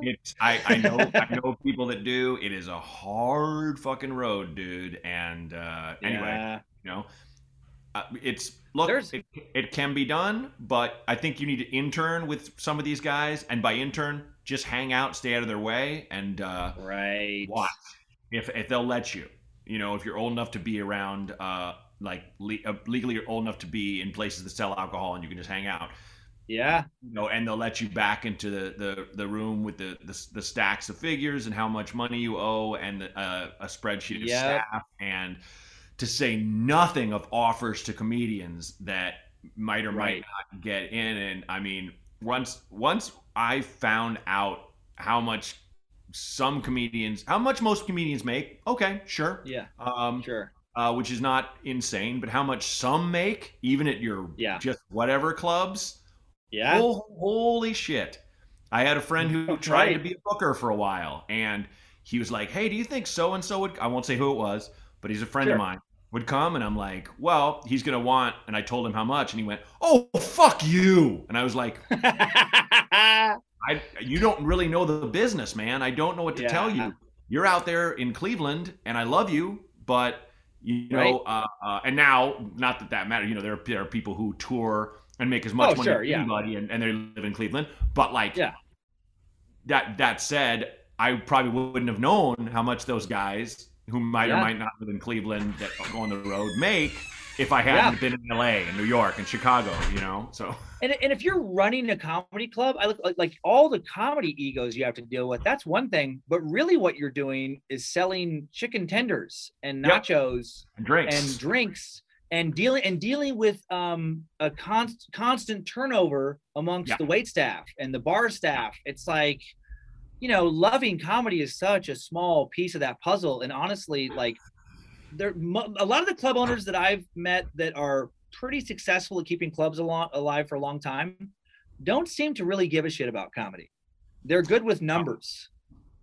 It's I, I know I know people that do. It is a hard fucking road, dude. And uh, anyway, Yeah. you know, uh, it's look, it, it can be done, but I think you need to intern with some of these guys, and by intern, just hang out, stay out of their way, and uh, right. watch if if they'll let you. You know, if you're old enough to be around, uh, like le- uh, legally you're old enough to be in places that sell alcohol, and you can just hang out Yeah. you know, and they'll let you back into the the, the room with the, the the stacks of figures and how much money you owe and uh, a spreadsheet of Yep. staff and to say nothing of offers to comedians that might or might not get in and I mean once once I found out how much some comedians how much most comedians make okay sure Yeah. um Sure. uh, which is not insane but how much some make even at your Yeah. just whatever clubs Yeah. Oh, holy shit. I had a friend who tried to be a booker for a while, and he was like, "Hey, do you think so and so would?" I won't say who it was, but he's a friend of mine. Would come, and I'm like, "Well, he's gonna want," and I told him how much, and he went, "Oh, fuck you!" And I was like, I, "You don't really know the business, man. I don't know what to tell you. You're out there in Cleveland, and I love you, but you know, uh, uh, and now, not that that matters. You know, there are, there are people who tour and make as much Oh, money sure, as yeah. anybody, and, and they live in Cleveland. But like, Yeah. That that said, I probably wouldn't have known how much those guys who might or might not live in Cleveland that go on the road make if I hadn't been in LA and New York and Chicago. You know, so And, and if you're running a comedy club, I look like, like all the comedy egos you have to deal with. That's one thing, but really, what you're doing is selling chicken tenders and Yep. nachos and drinks and drinks and dealing and dealing with um, a const, constant turnover amongst Yeah. the wait staff and the bar staff. It's like, you know, loving comedy is such a small piece of that puzzle. And honestly, like, there a lot of the club owners that I've met that are pretty successful at keeping clubs along, alive for a long time don't seem to really give a shit about comedy. They're good with numbers.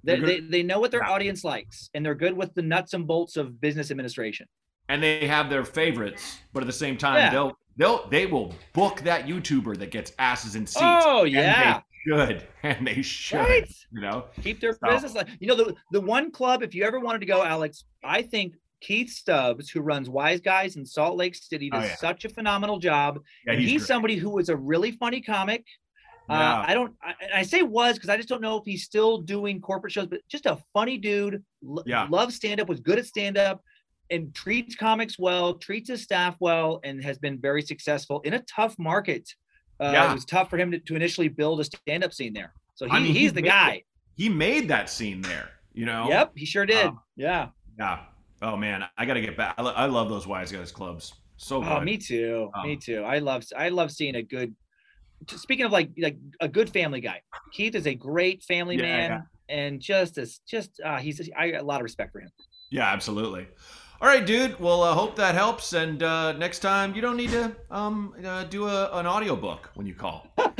They, they, they know what their audience likes and they're good with the nuts and bolts of business administration. and they have their favorites, but at the same time, Yeah. they'll they'll they will book that YouTuber that gets asses in seats. Oh, and yeah. They should, and they should. Right. You know, keep their So- business life. You know, the the one club, if you ever wanted to go, Alex, I think Keith Stubbs, who runs Wise Guys in Salt Lake City, Oh, does yeah. such a phenomenal job. yeah, and he's, great. somebody who was a really funny comic. Yeah. Uh, I don't. I, I say was because I just don't know if he's still doing corporate shows, but just a funny dude. Lo- Yeah. Loves stand up. Was good at stand up, and treats comics well. Treats his staff well, and has been very successful in a tough market. Uh, Yeah. It was tough for him to, to initially build a stand up scene there. So he, I mean, he he's the guy. it. He made that scene there. You know. Yep, he sure did. Um, yeah. Yeah. Oh man, I got to get back. I, lo- I love those wise guys clubs. So good. Oh, me too. Um, me too. I love I love seeing a good. Speaking of like like a good family guy, Keith is a great family Yeah, man, yeah. and just as just uh, he's I got a lot of respect for him. Yeah, absolutely. All right, dude. Well, I hope that helps. And uh, next time, you don't need to um, uh, do a, an audiobook when you call.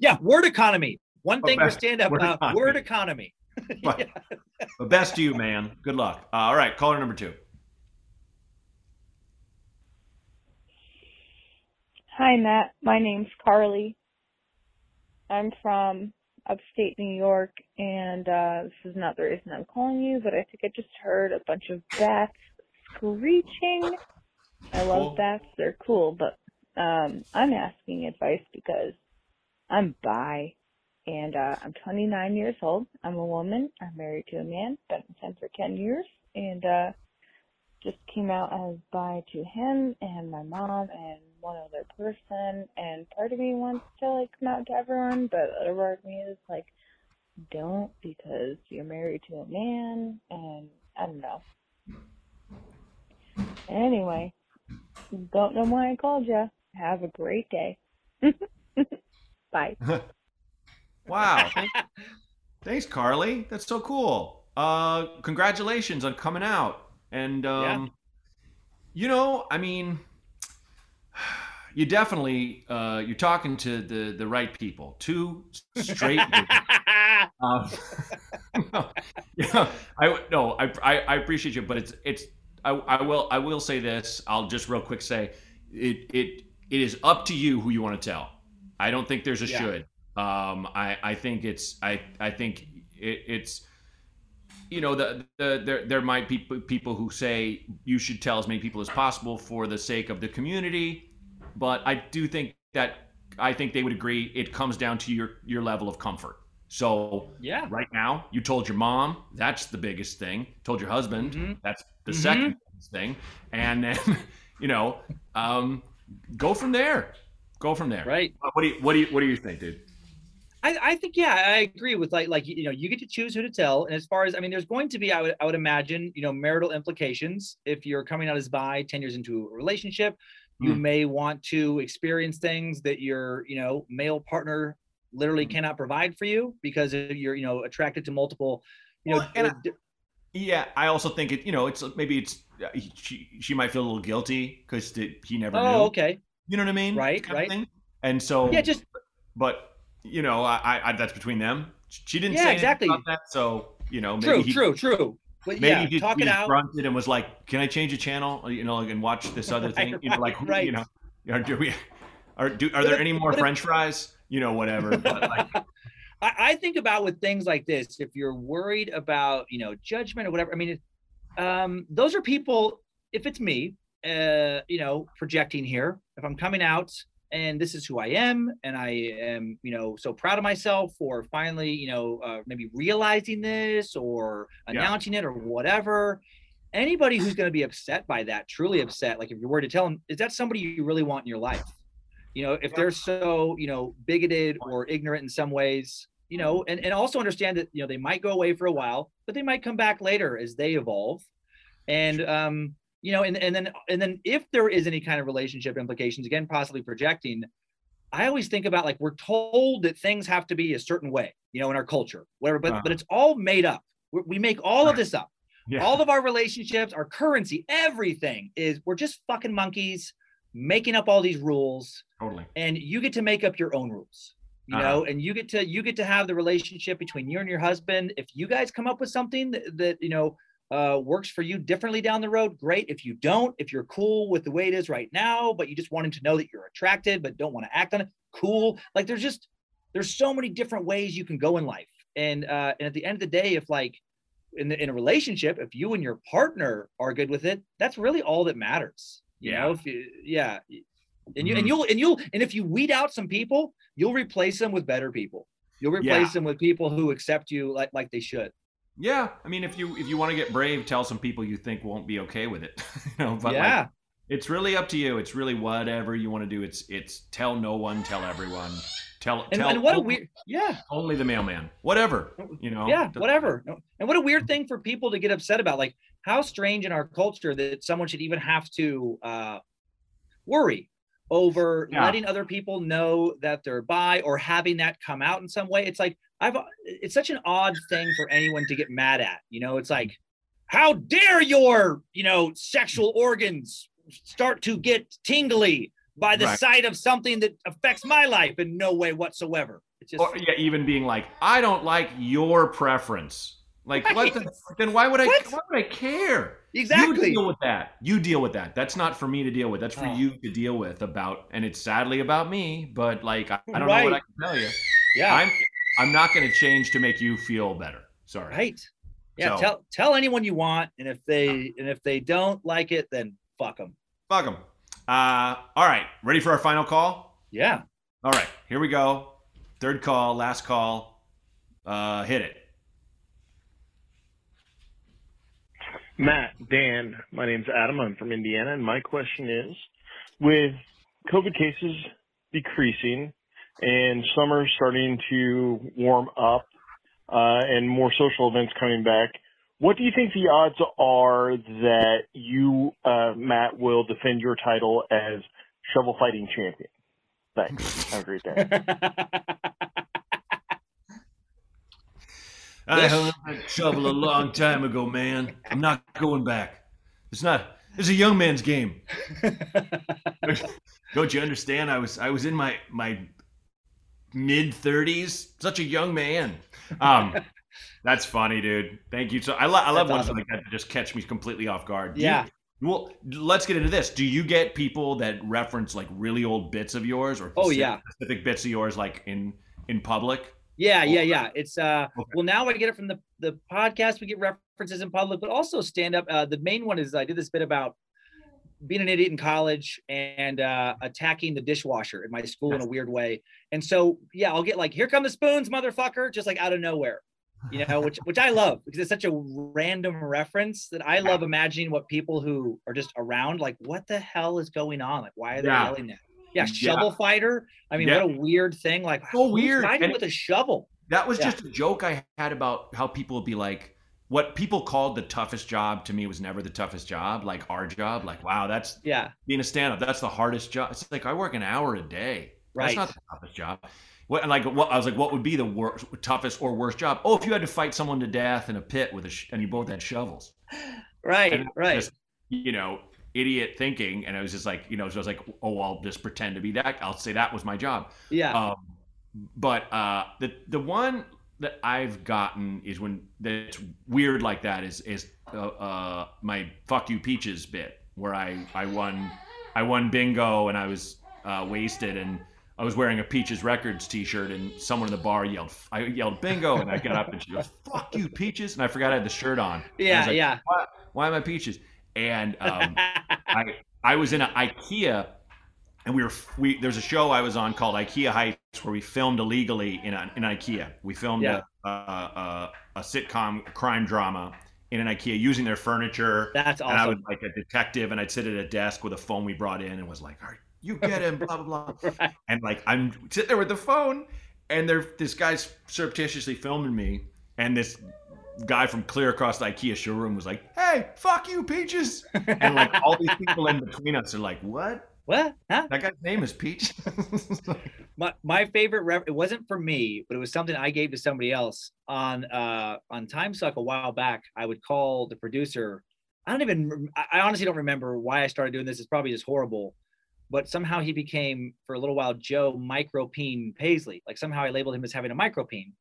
yeah, word economy. One thing for stand up, word uh, economy. word economy. But, but best to you, man. Good luck. Uh, all right, caller number two. Hi, Matt. My name's Carly. I'm from upstate New York, and uh, this is not the reason I'm calling you, but I think I just heard a bunch of bats screeching. I love Cool. bats; they're cool, but um, I'm asking advice because I'm bi, and uh, I'm 29 years old. I'm a woman. I'm married to a man. Been with him for 10 years, and uh, just came out as bi to him and my mom and one other person and part of me wants to like come out to everyone but other part of me is like don't because you're married to a man and I don't know. Anyway, don't know why I called you. Have a great day. Bye. Wow. Thanks, Carly. That's so cool. Uh, congratulations on coming out. And um, you know, I mean, you definitely uh, you're talking to the the right people. Two straight. Um, no, yeah, I no, I, I I appreciate you, but it's it's I, I will I will say this. I'll just real quick say it it it is up to you who you want to tell. I don't think there's a Yeah. should. Um, I I think it's I I think it, it's you know the, the there there might be people who say you should tell as many people as possible for the sake of the community, but I do think that I think they would agree it comes down to your your level of comfort. So yeah. right now you told your mom that's the biggest thing told your husband Mhm. that's the Mhm. second thing and then you know um, go from there go from there Right. what do you what do you what do you think dude I, I think yeah, I agree with like like you know you get to choose who to tell, and as far as I mean, there's going to be I would I would imagine you know marital implications if you're coming out as bi ten years into a relationship, you Hmm. may want to experience things that your you know male partner literally Hmm. cannot provide for you because you're you know attracted to multiple you know Well, I- d- yeah i also think it you know it's maybe it's uh, she, she might feel a little guilty because he never knew. oh knew okay you know what i mean Right, right. thing. and so yeah just but you know, I, I that's between them. She didn't Yeah, say anything exactly. about that, so you know, maybe true, he, true, true. But Maybe yeah, he, talk he it out. grunted and was like, "Can I change a channel? You know, and watch this other Right, thing? You know, like right, you know, are, do we are do are there any more French fries? You know, whatever. But like, I, I think about with things like this, if you're worried about, you know, judgment or whatever, I mean, um, those are people, if it's me, uh, you know, projecting here, if I'm coming out and this is who I am, and I am, you know, so proud of myself for finally, you know, uh, maybe realizing this or Yeah. announcing it or whatever. Anybody who's going to be upset by that, truly upset, like if you're worried to tell them, is that somebody you really want in your life? You know, if they're so, you know, bigoted or ignorant in some ways, you know, and, and also understand that, you know, they might go away for a while, but they might come back later as they evolve. And, um, you know, and, and then, and then if there is any kind of relationship implications, again, possibly projecting, I always think about like, we're told that things have to be a certain way, you know, in our culture, whatever, but, Uh-huh. but it's all made up. we we make all of this up yeah, all of our relationships, our currency, everything is we're just fucking monkeys making up all these rules totally. and you get to make up your own rules. You Uh-huh. know, and you get to you get to have the relationship between you and your husband. If you guys come up with something that, that you know uh, works for you differently down the road, great. If you don't, if you're cool with the way it is right now, but you just want him to know that you're attracted but don't want to act on it, cool. Like there's just there's so many different ways you can go in life. And uh, and at the end of the day, if like in the, in a relationship, if you and your partner are good with it, that's really all that matters. You Yeah. know, if you yeah. And you Mhm. and you'll and you'll and if you weed out some people, you'll replace them with better people. You'll Yeah. replace them with people who accept you like like they should. Yeah, I mean, if you if you want to get brave, tell some people you think won't be okay with it. you know, but yeah. like, it's really up to you. It's really whatever you want to do. It's it's tell no one, tell everyone, tell and, tell and what a only, weird yeah only the mailman, whatever. You know, yeah whatever and what a weird thing for people to get upset about like how strange in our culture that someone should even have to uh worry over Yeah. letting other people know that they're bi or having that come out in some way it's like i've uh, it's such an odd thing for anyone to get mad at you know it's like how dare your you know sexual organs start to get tingly by the Right. sight of something that affects my life in no way whatsoever it's just Or yeah, even being like, I don't like your preference. Like, what? The, then why would I? What? Why would I care? exactly You deal with that. You deal with that. That's not for me to deal with. That's for Oh. you to deal with. About, and it's sadly about me. But like, I, I don't know what I can tell you. yeah I'm, I'm not going to change to make you feel better. Sorry. Right. Yeah. So- Tell tell anyone you want, and if they and if they don't like it, then fuck them. Fuck 'em. Uh, all right. Ready for our final call? Yeah. All right. Here we go. Third call. Last call. Uh, hit it. Matt, Dan, my name's Adam. I'm from Indiana, and my question is with COVID cases decreasing and summer starting to warm up uh, and more social events coming back, what do you think the odds are that you, uh, Matt, will defend your title as shovel fighting champion? Thanks. Have a great day. I This- hung that shovel a long time ago, man. I'm not going back. It's not. It's a young man's game. Don't you understand? I was I was in my my mid thirties, such a young man. Um, that's funny, dude. Thank you. So I, lo- I love ones awesome. like that that just catch me completely off guard. Do you- yeah. well, let's get into this. Do you get people that reference like really old bits of yours or Oh, yeah. specific bits of yours like in in public? Yeah. Yeah. Yeah. It's uh. Okay. Well, now I get it from the the podcast. We get references in public, but also stand up. Uh, the main one is I did this bit about being an idiot in college and uh, attacking the dishwasher in my school in a weird way. And so, yeah, I'll get like, "Here come the spoons, motherfucker!" just like out of nowhere, you know, which which I love because it's such a random reference that I love imagining what people who are just around like, what the hell is going on? Like, why are they Yeah. yelling that? Yeah, Yeah. shovel fighter. I mean, Yeah. what a weird thing. Like, So weird. riding And- with a shovel. That was Yeah. just a joke I had about how people would be like, what people called the toughest job to me was never the toughest job. Like our job, like wow, that's Yeah, being a stand-up. That's the hardest job. It's like I work an hour a day. right. That's not the toughest job. What like what I was like, what would be the worst, toughest or worst job? Oh, if you had to fight someone to death in a pit with a sh- and you both had shovels. right, And right. Just, you know, idiot thinking, and I was just like, you know, so I was like, oh, I'll just pretend to be that. I'll say that was my job. yeah, Um, but uh, the the one that I've gotten is when that's weird like that is is uh, uh, my fuck you peaches bit where I I won I won bingo and I was uh, wasted and I was wearing a Peaches Records T-shirt and someone in the bar yelled I yelled bingo and I got up and she goes fuck you peaches and I forgot I had the shirt on. And I was Yeah, like, yeah. Why, why am I peaches? And um, I I was in an IKEA, and we were we there's a show I was on called IKEA Heights where we filmed illegally in a, in IKEA. We filmed Yeah. a, a, a a sitcom crime drama in an IKEA using their furniture. That's awesome. And I was like a detective, and I'd sit at a desk with a phone we brought in, and was like, "All right, you get him," blah blah blah. Right. And like I'm sitting there with the phone, and there this guy's surreptitiously filming me, and this guy from clear across the IKEA showroom was like, "Hey, fuck you, Peaches," and like all these people in between us are like, "What? What? Huh? That guy's name is Peach?" my my favorite ref- it wasn't for me but it was something i gave to somebody else on uh on time suck a while back. I would call the producer. I don't even i honestly don't remember why i started doing this. It's probably just horrible. But somehow he became for a little while joe micropene paisley. Like somehow i labeled him as having a micropene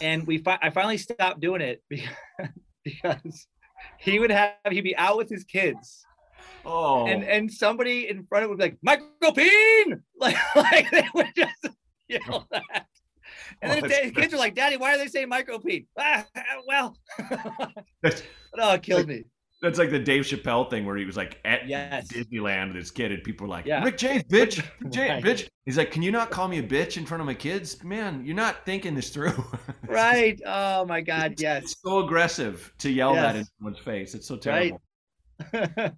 and we fi- i finally stopped doing it because, because he would have he'd be out with his kids oh, and and somebody in front of it would be like micropene like like they would just yell that and Oh, then his kids are like daddy why are they saying micropene ah, well that's, oh it killed me that's like the Dave Chappelle thing where he was like at Yes. Disneyland with his kid, and people were like, Yeah. "Rick James, bitch, Rick James, bitch." He's like, "Can you not call me a bitch in front of my kids, man? You're not thinking this through." Right oh my god yes it's so aggressive to yell that in someone's face. It's so terrible. Right.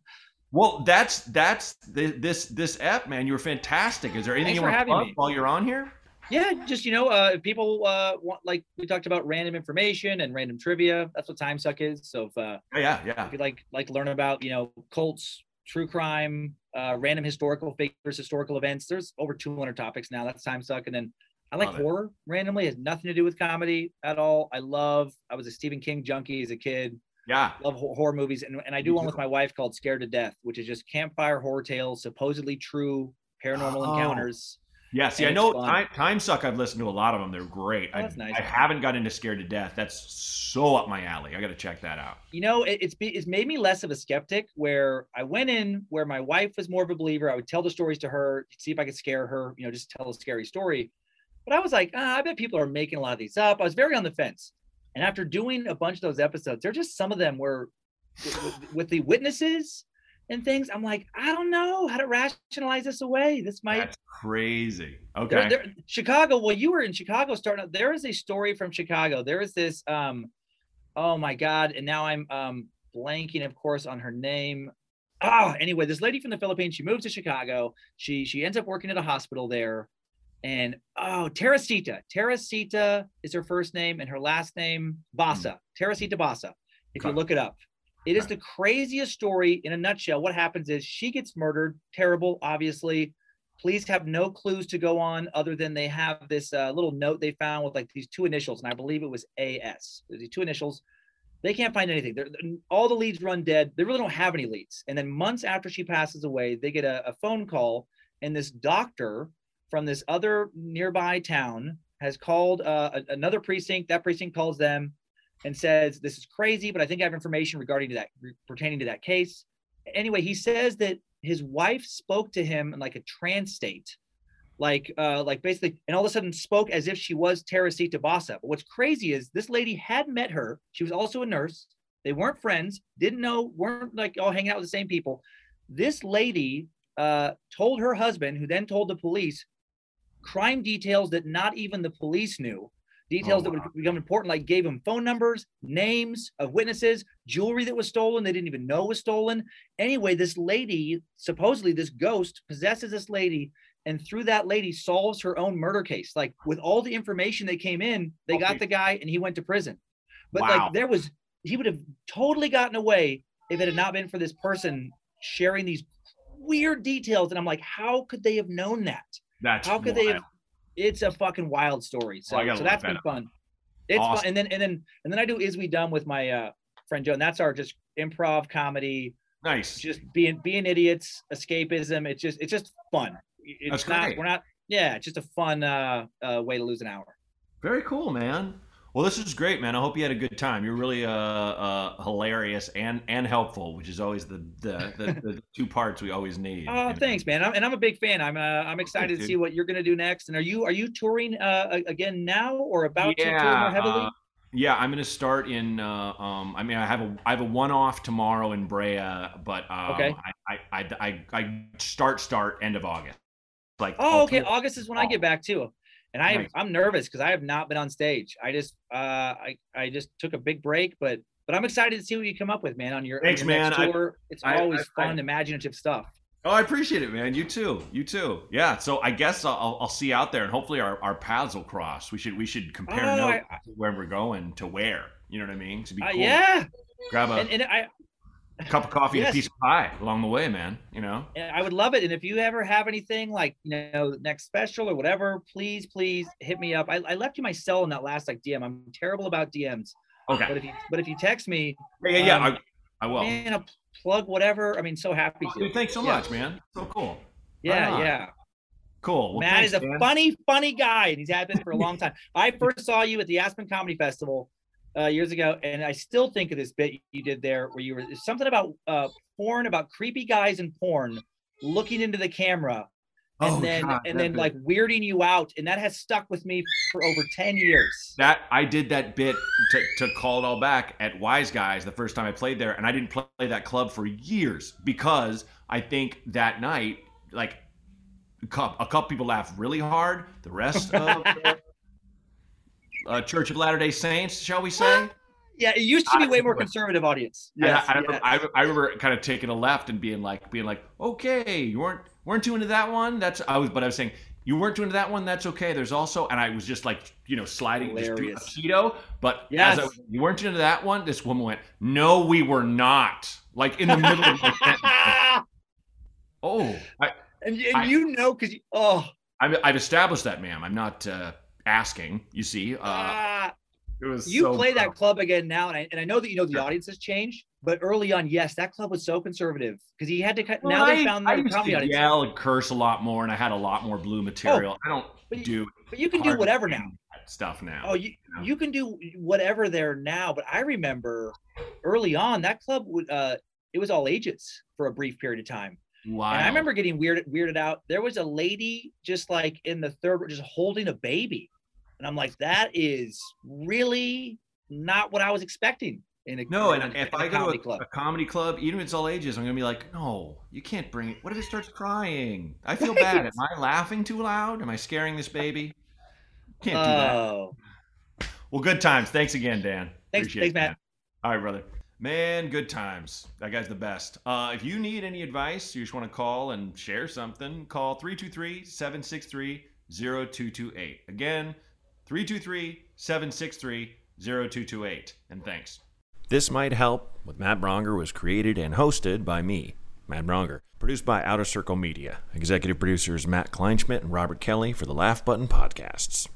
Well, that's that's the, this this app, man. You were fantastic. Is there anything Thanks you want to having plug me. while you're on here? yeah just you know uh people uh want like we talked about random information and random trivia that's what time suck is so if uh Oh, yeah, yeah. if you like like learn about you know cults true crime uh random historical figures historical events there's over 200 topics now that's time suck and then i like Love it. horror randomly it has nothing to do with comedy at all i love i was a stephen king junkie as a kid Yeah. love horror movies and, and i do one with my wife called scared to death which is just campfire horror tales supposedly true paranormal Oh. encounters Yeah, see, I know time, time Suck. I've listened to a lot of them. They're great. Oh, I, that's nice. I haven't got into Scared to Death. That's so up my alley. I got to check that out. you know it, it's it's made me less of a skeptic where i went in where my wife was more of a believer i would tell the stories to her see if i could scare her you know just tell a scary story but i was like ah, i bet people are making a lot of these up i was very on the fence and after doing a bunch of those episodes they're just some of them were with, with- the witnesses and things i'm like i don't know how to rationalize this away this might That's crazy. there- Okay. there- Chicago. Well, you were in Chicago starting out. There is a story from Chicago. There is this. Um, oh my God! And now I'm um blanking, of course, on her name. Ah, anyway, this lady from the Philippines. She moves to Chicago. She she ends up working at a hospital there, and oh, Teresita. Teresita is her first name, and her last name Basa. Teresita Basa. If you look it up. It is Okay. the craziest story in a nutshell. What happens is she gets murdered. Terrible, obviously police have no clues to go on other than they have this uh, little note they found with like these two initials, and I believe it was AS. These two initials. They can't find anything. They're, all the leads run dead. They really don't have any leads. And then months after she passes away, they get a, a phone call, and this doctor from this other nearby town has called uh, another precinct. That precinct calls them and says, "This is crazy, but I think I have information regarding to that pertaining to that case." Anyway, he says that his wife spoke to him in like a trance state like uh like basically and all of a sudden spoke as if she was Teresita Basa. But what's crazy is this lady had met her. She was also a nurse. They weren't friends, didn't know, weren't like all hanging out with the same people. This lady uh told her husband, who then told the police, crime details that not even the police knew. Details Oh, that would become important, like gave him phone numbers, names of witnesses, jewelry that was stolen, they didn't even know was stolen anyway, this lady, supposedly this ghost, possesses this lady, and through that lady solves her own murder case. Like with all the information that came in, they got the guy and he went to prison. But Wow. like there was, he would have totally gotten away if it had not been for this person sharing these weird details. And I'm like, how could they have known that? That's How could they have? It's a fucking wild story. So, gotta so look that's that been up. fun. It's Awesome. fun. And then and then and then I do is we done with my uh friend Joe, and that's our just improv comedy Nice. just being being idiots, escapism. It's just it's just fun. It's That's not great. we're not yeah, it's just a fun uh, uh, way to lose an hour. Very cool, man. Well, this is great, man. I hope you had a good time. You're really uh, uh, hilarious and and helpful, which is always the the, the, the two parts we always need. Oh, know? thanks, man. I'm, and I'm a big fan. I'm uh, I'm excited to see what you're gonna do next. And are you are you touring uh, again now or about to tour more Yeah, heavily? uh, yeah, I'm gonna start in. Uh, um, I mean, I have a I have a one off tomorrow in Brea, but um, Okay. I, I, I I I start start end of August. Like oh, okay. August is when I get back too. And I Nice. I'm nervous because I have not been on stage. I just uh I I just took a big break, but but I'm excited to see what you come up with, man. On your, on your next man. I- tour. it's I- always I- I- fun, imaginative stuff. Oh, I appreciate it, man. You too. You too. Yeah. So I guess I'll, I'll- see you out there, and hopefully our, our paths will cross. We should we should compare Oh, notes I- where we're going to where. You know what I mean? To be Uh, cool. yeah, Grab a and, and I cup of coffee and Yes. a piece of pie along the way, man. You know. And I would love it. And if you ever have anything like, you know, next special or whatever, please, please hit me up. I, I left you my cell in that last like DM. I'm terrible about DMs. Okay. But if you but if you text me, Yeah, yeah, yeah. um, I, I will. man, a plug whatever. I mean, so happy to. Dude, thanks so Yeah. much, man. So cool. Yeah, on. yeah. Cool. Well, Matt thanks, is a Dan. funny, funny guy, and he's had been for a long time. I first saw you at the Aspen Comedy Festival uh, years ago, and I still think of this bit you did there, where you were something about uh, porn, about creepy guys in porn looking into the camera, and Oh, then God, and then bit. like weirding you out, and that has stuck with me for over ten years. That I did that bit to, to call it all back at Wise Guys the first time I played there, and I didn't play that club for years because I think that night, like a couple, people laughed really hard. The rest of the uh, Church of Latter Day Saints, shall we say? Yeah, it used to be I- way more conservative audience. Yes, I, I, yes. remember, I, I remember kind of taking a left and being like, being like, okay, you weren't weren't too into that one. That's I was, but I was saying you weren't too into that one. That's okay. There's also, and I was just like, you know, sliding just a keto. But Yes. I, was- you weren't into that one. This woman went, no, we were not. Like in the middle of my sentence. Oh, I, and, and I- you know, because oh, I've, I've established that, ma'am. I'm not uh, asking. You see, uh, ah, it was you so play that club again now, and I, and I know that you know the Sure. audience has changed, but early on, yes, that club was so conservative because he had to cut. Well, now they I- found I their comedy audience. yell and curse a lot more, and I had a lot more blue material. I don't but you- do But you can do whatever now. stuff now. Oh, you know. you can do whatever there now. But I remember early on that club would uh it was all ages for a brief period of time. wow. And I remember getting weirded weirded out. There was a lady just like in the third just holding a baby. And I'm like, that is really not what I was expecting in a No, and if I go to a, club. a comedy club, even if it's all ages, I'm gonna be like, no, you can't bring it. What if it starts crying? I feel bad. Am I laughing too loud? Am I scaring this baby? Can't do that. Oh, Well, good times. Thanks again, Dan. Thanks- Appreciate thanks, it, Matt. man. All right, brother. Man, good times. That guy's the best. Uh, if you need any advice, you just want to call and share something, call 323 763 0228. Again, 323 763 0228. And thanks. This Might Help with Matt Braunger was created and hosted by me, Matt Braunger. Produced by Outer Circle Media. Executive producers Matt Kleinschmidt and Robert Kelly for the Laugh Button Podcasts.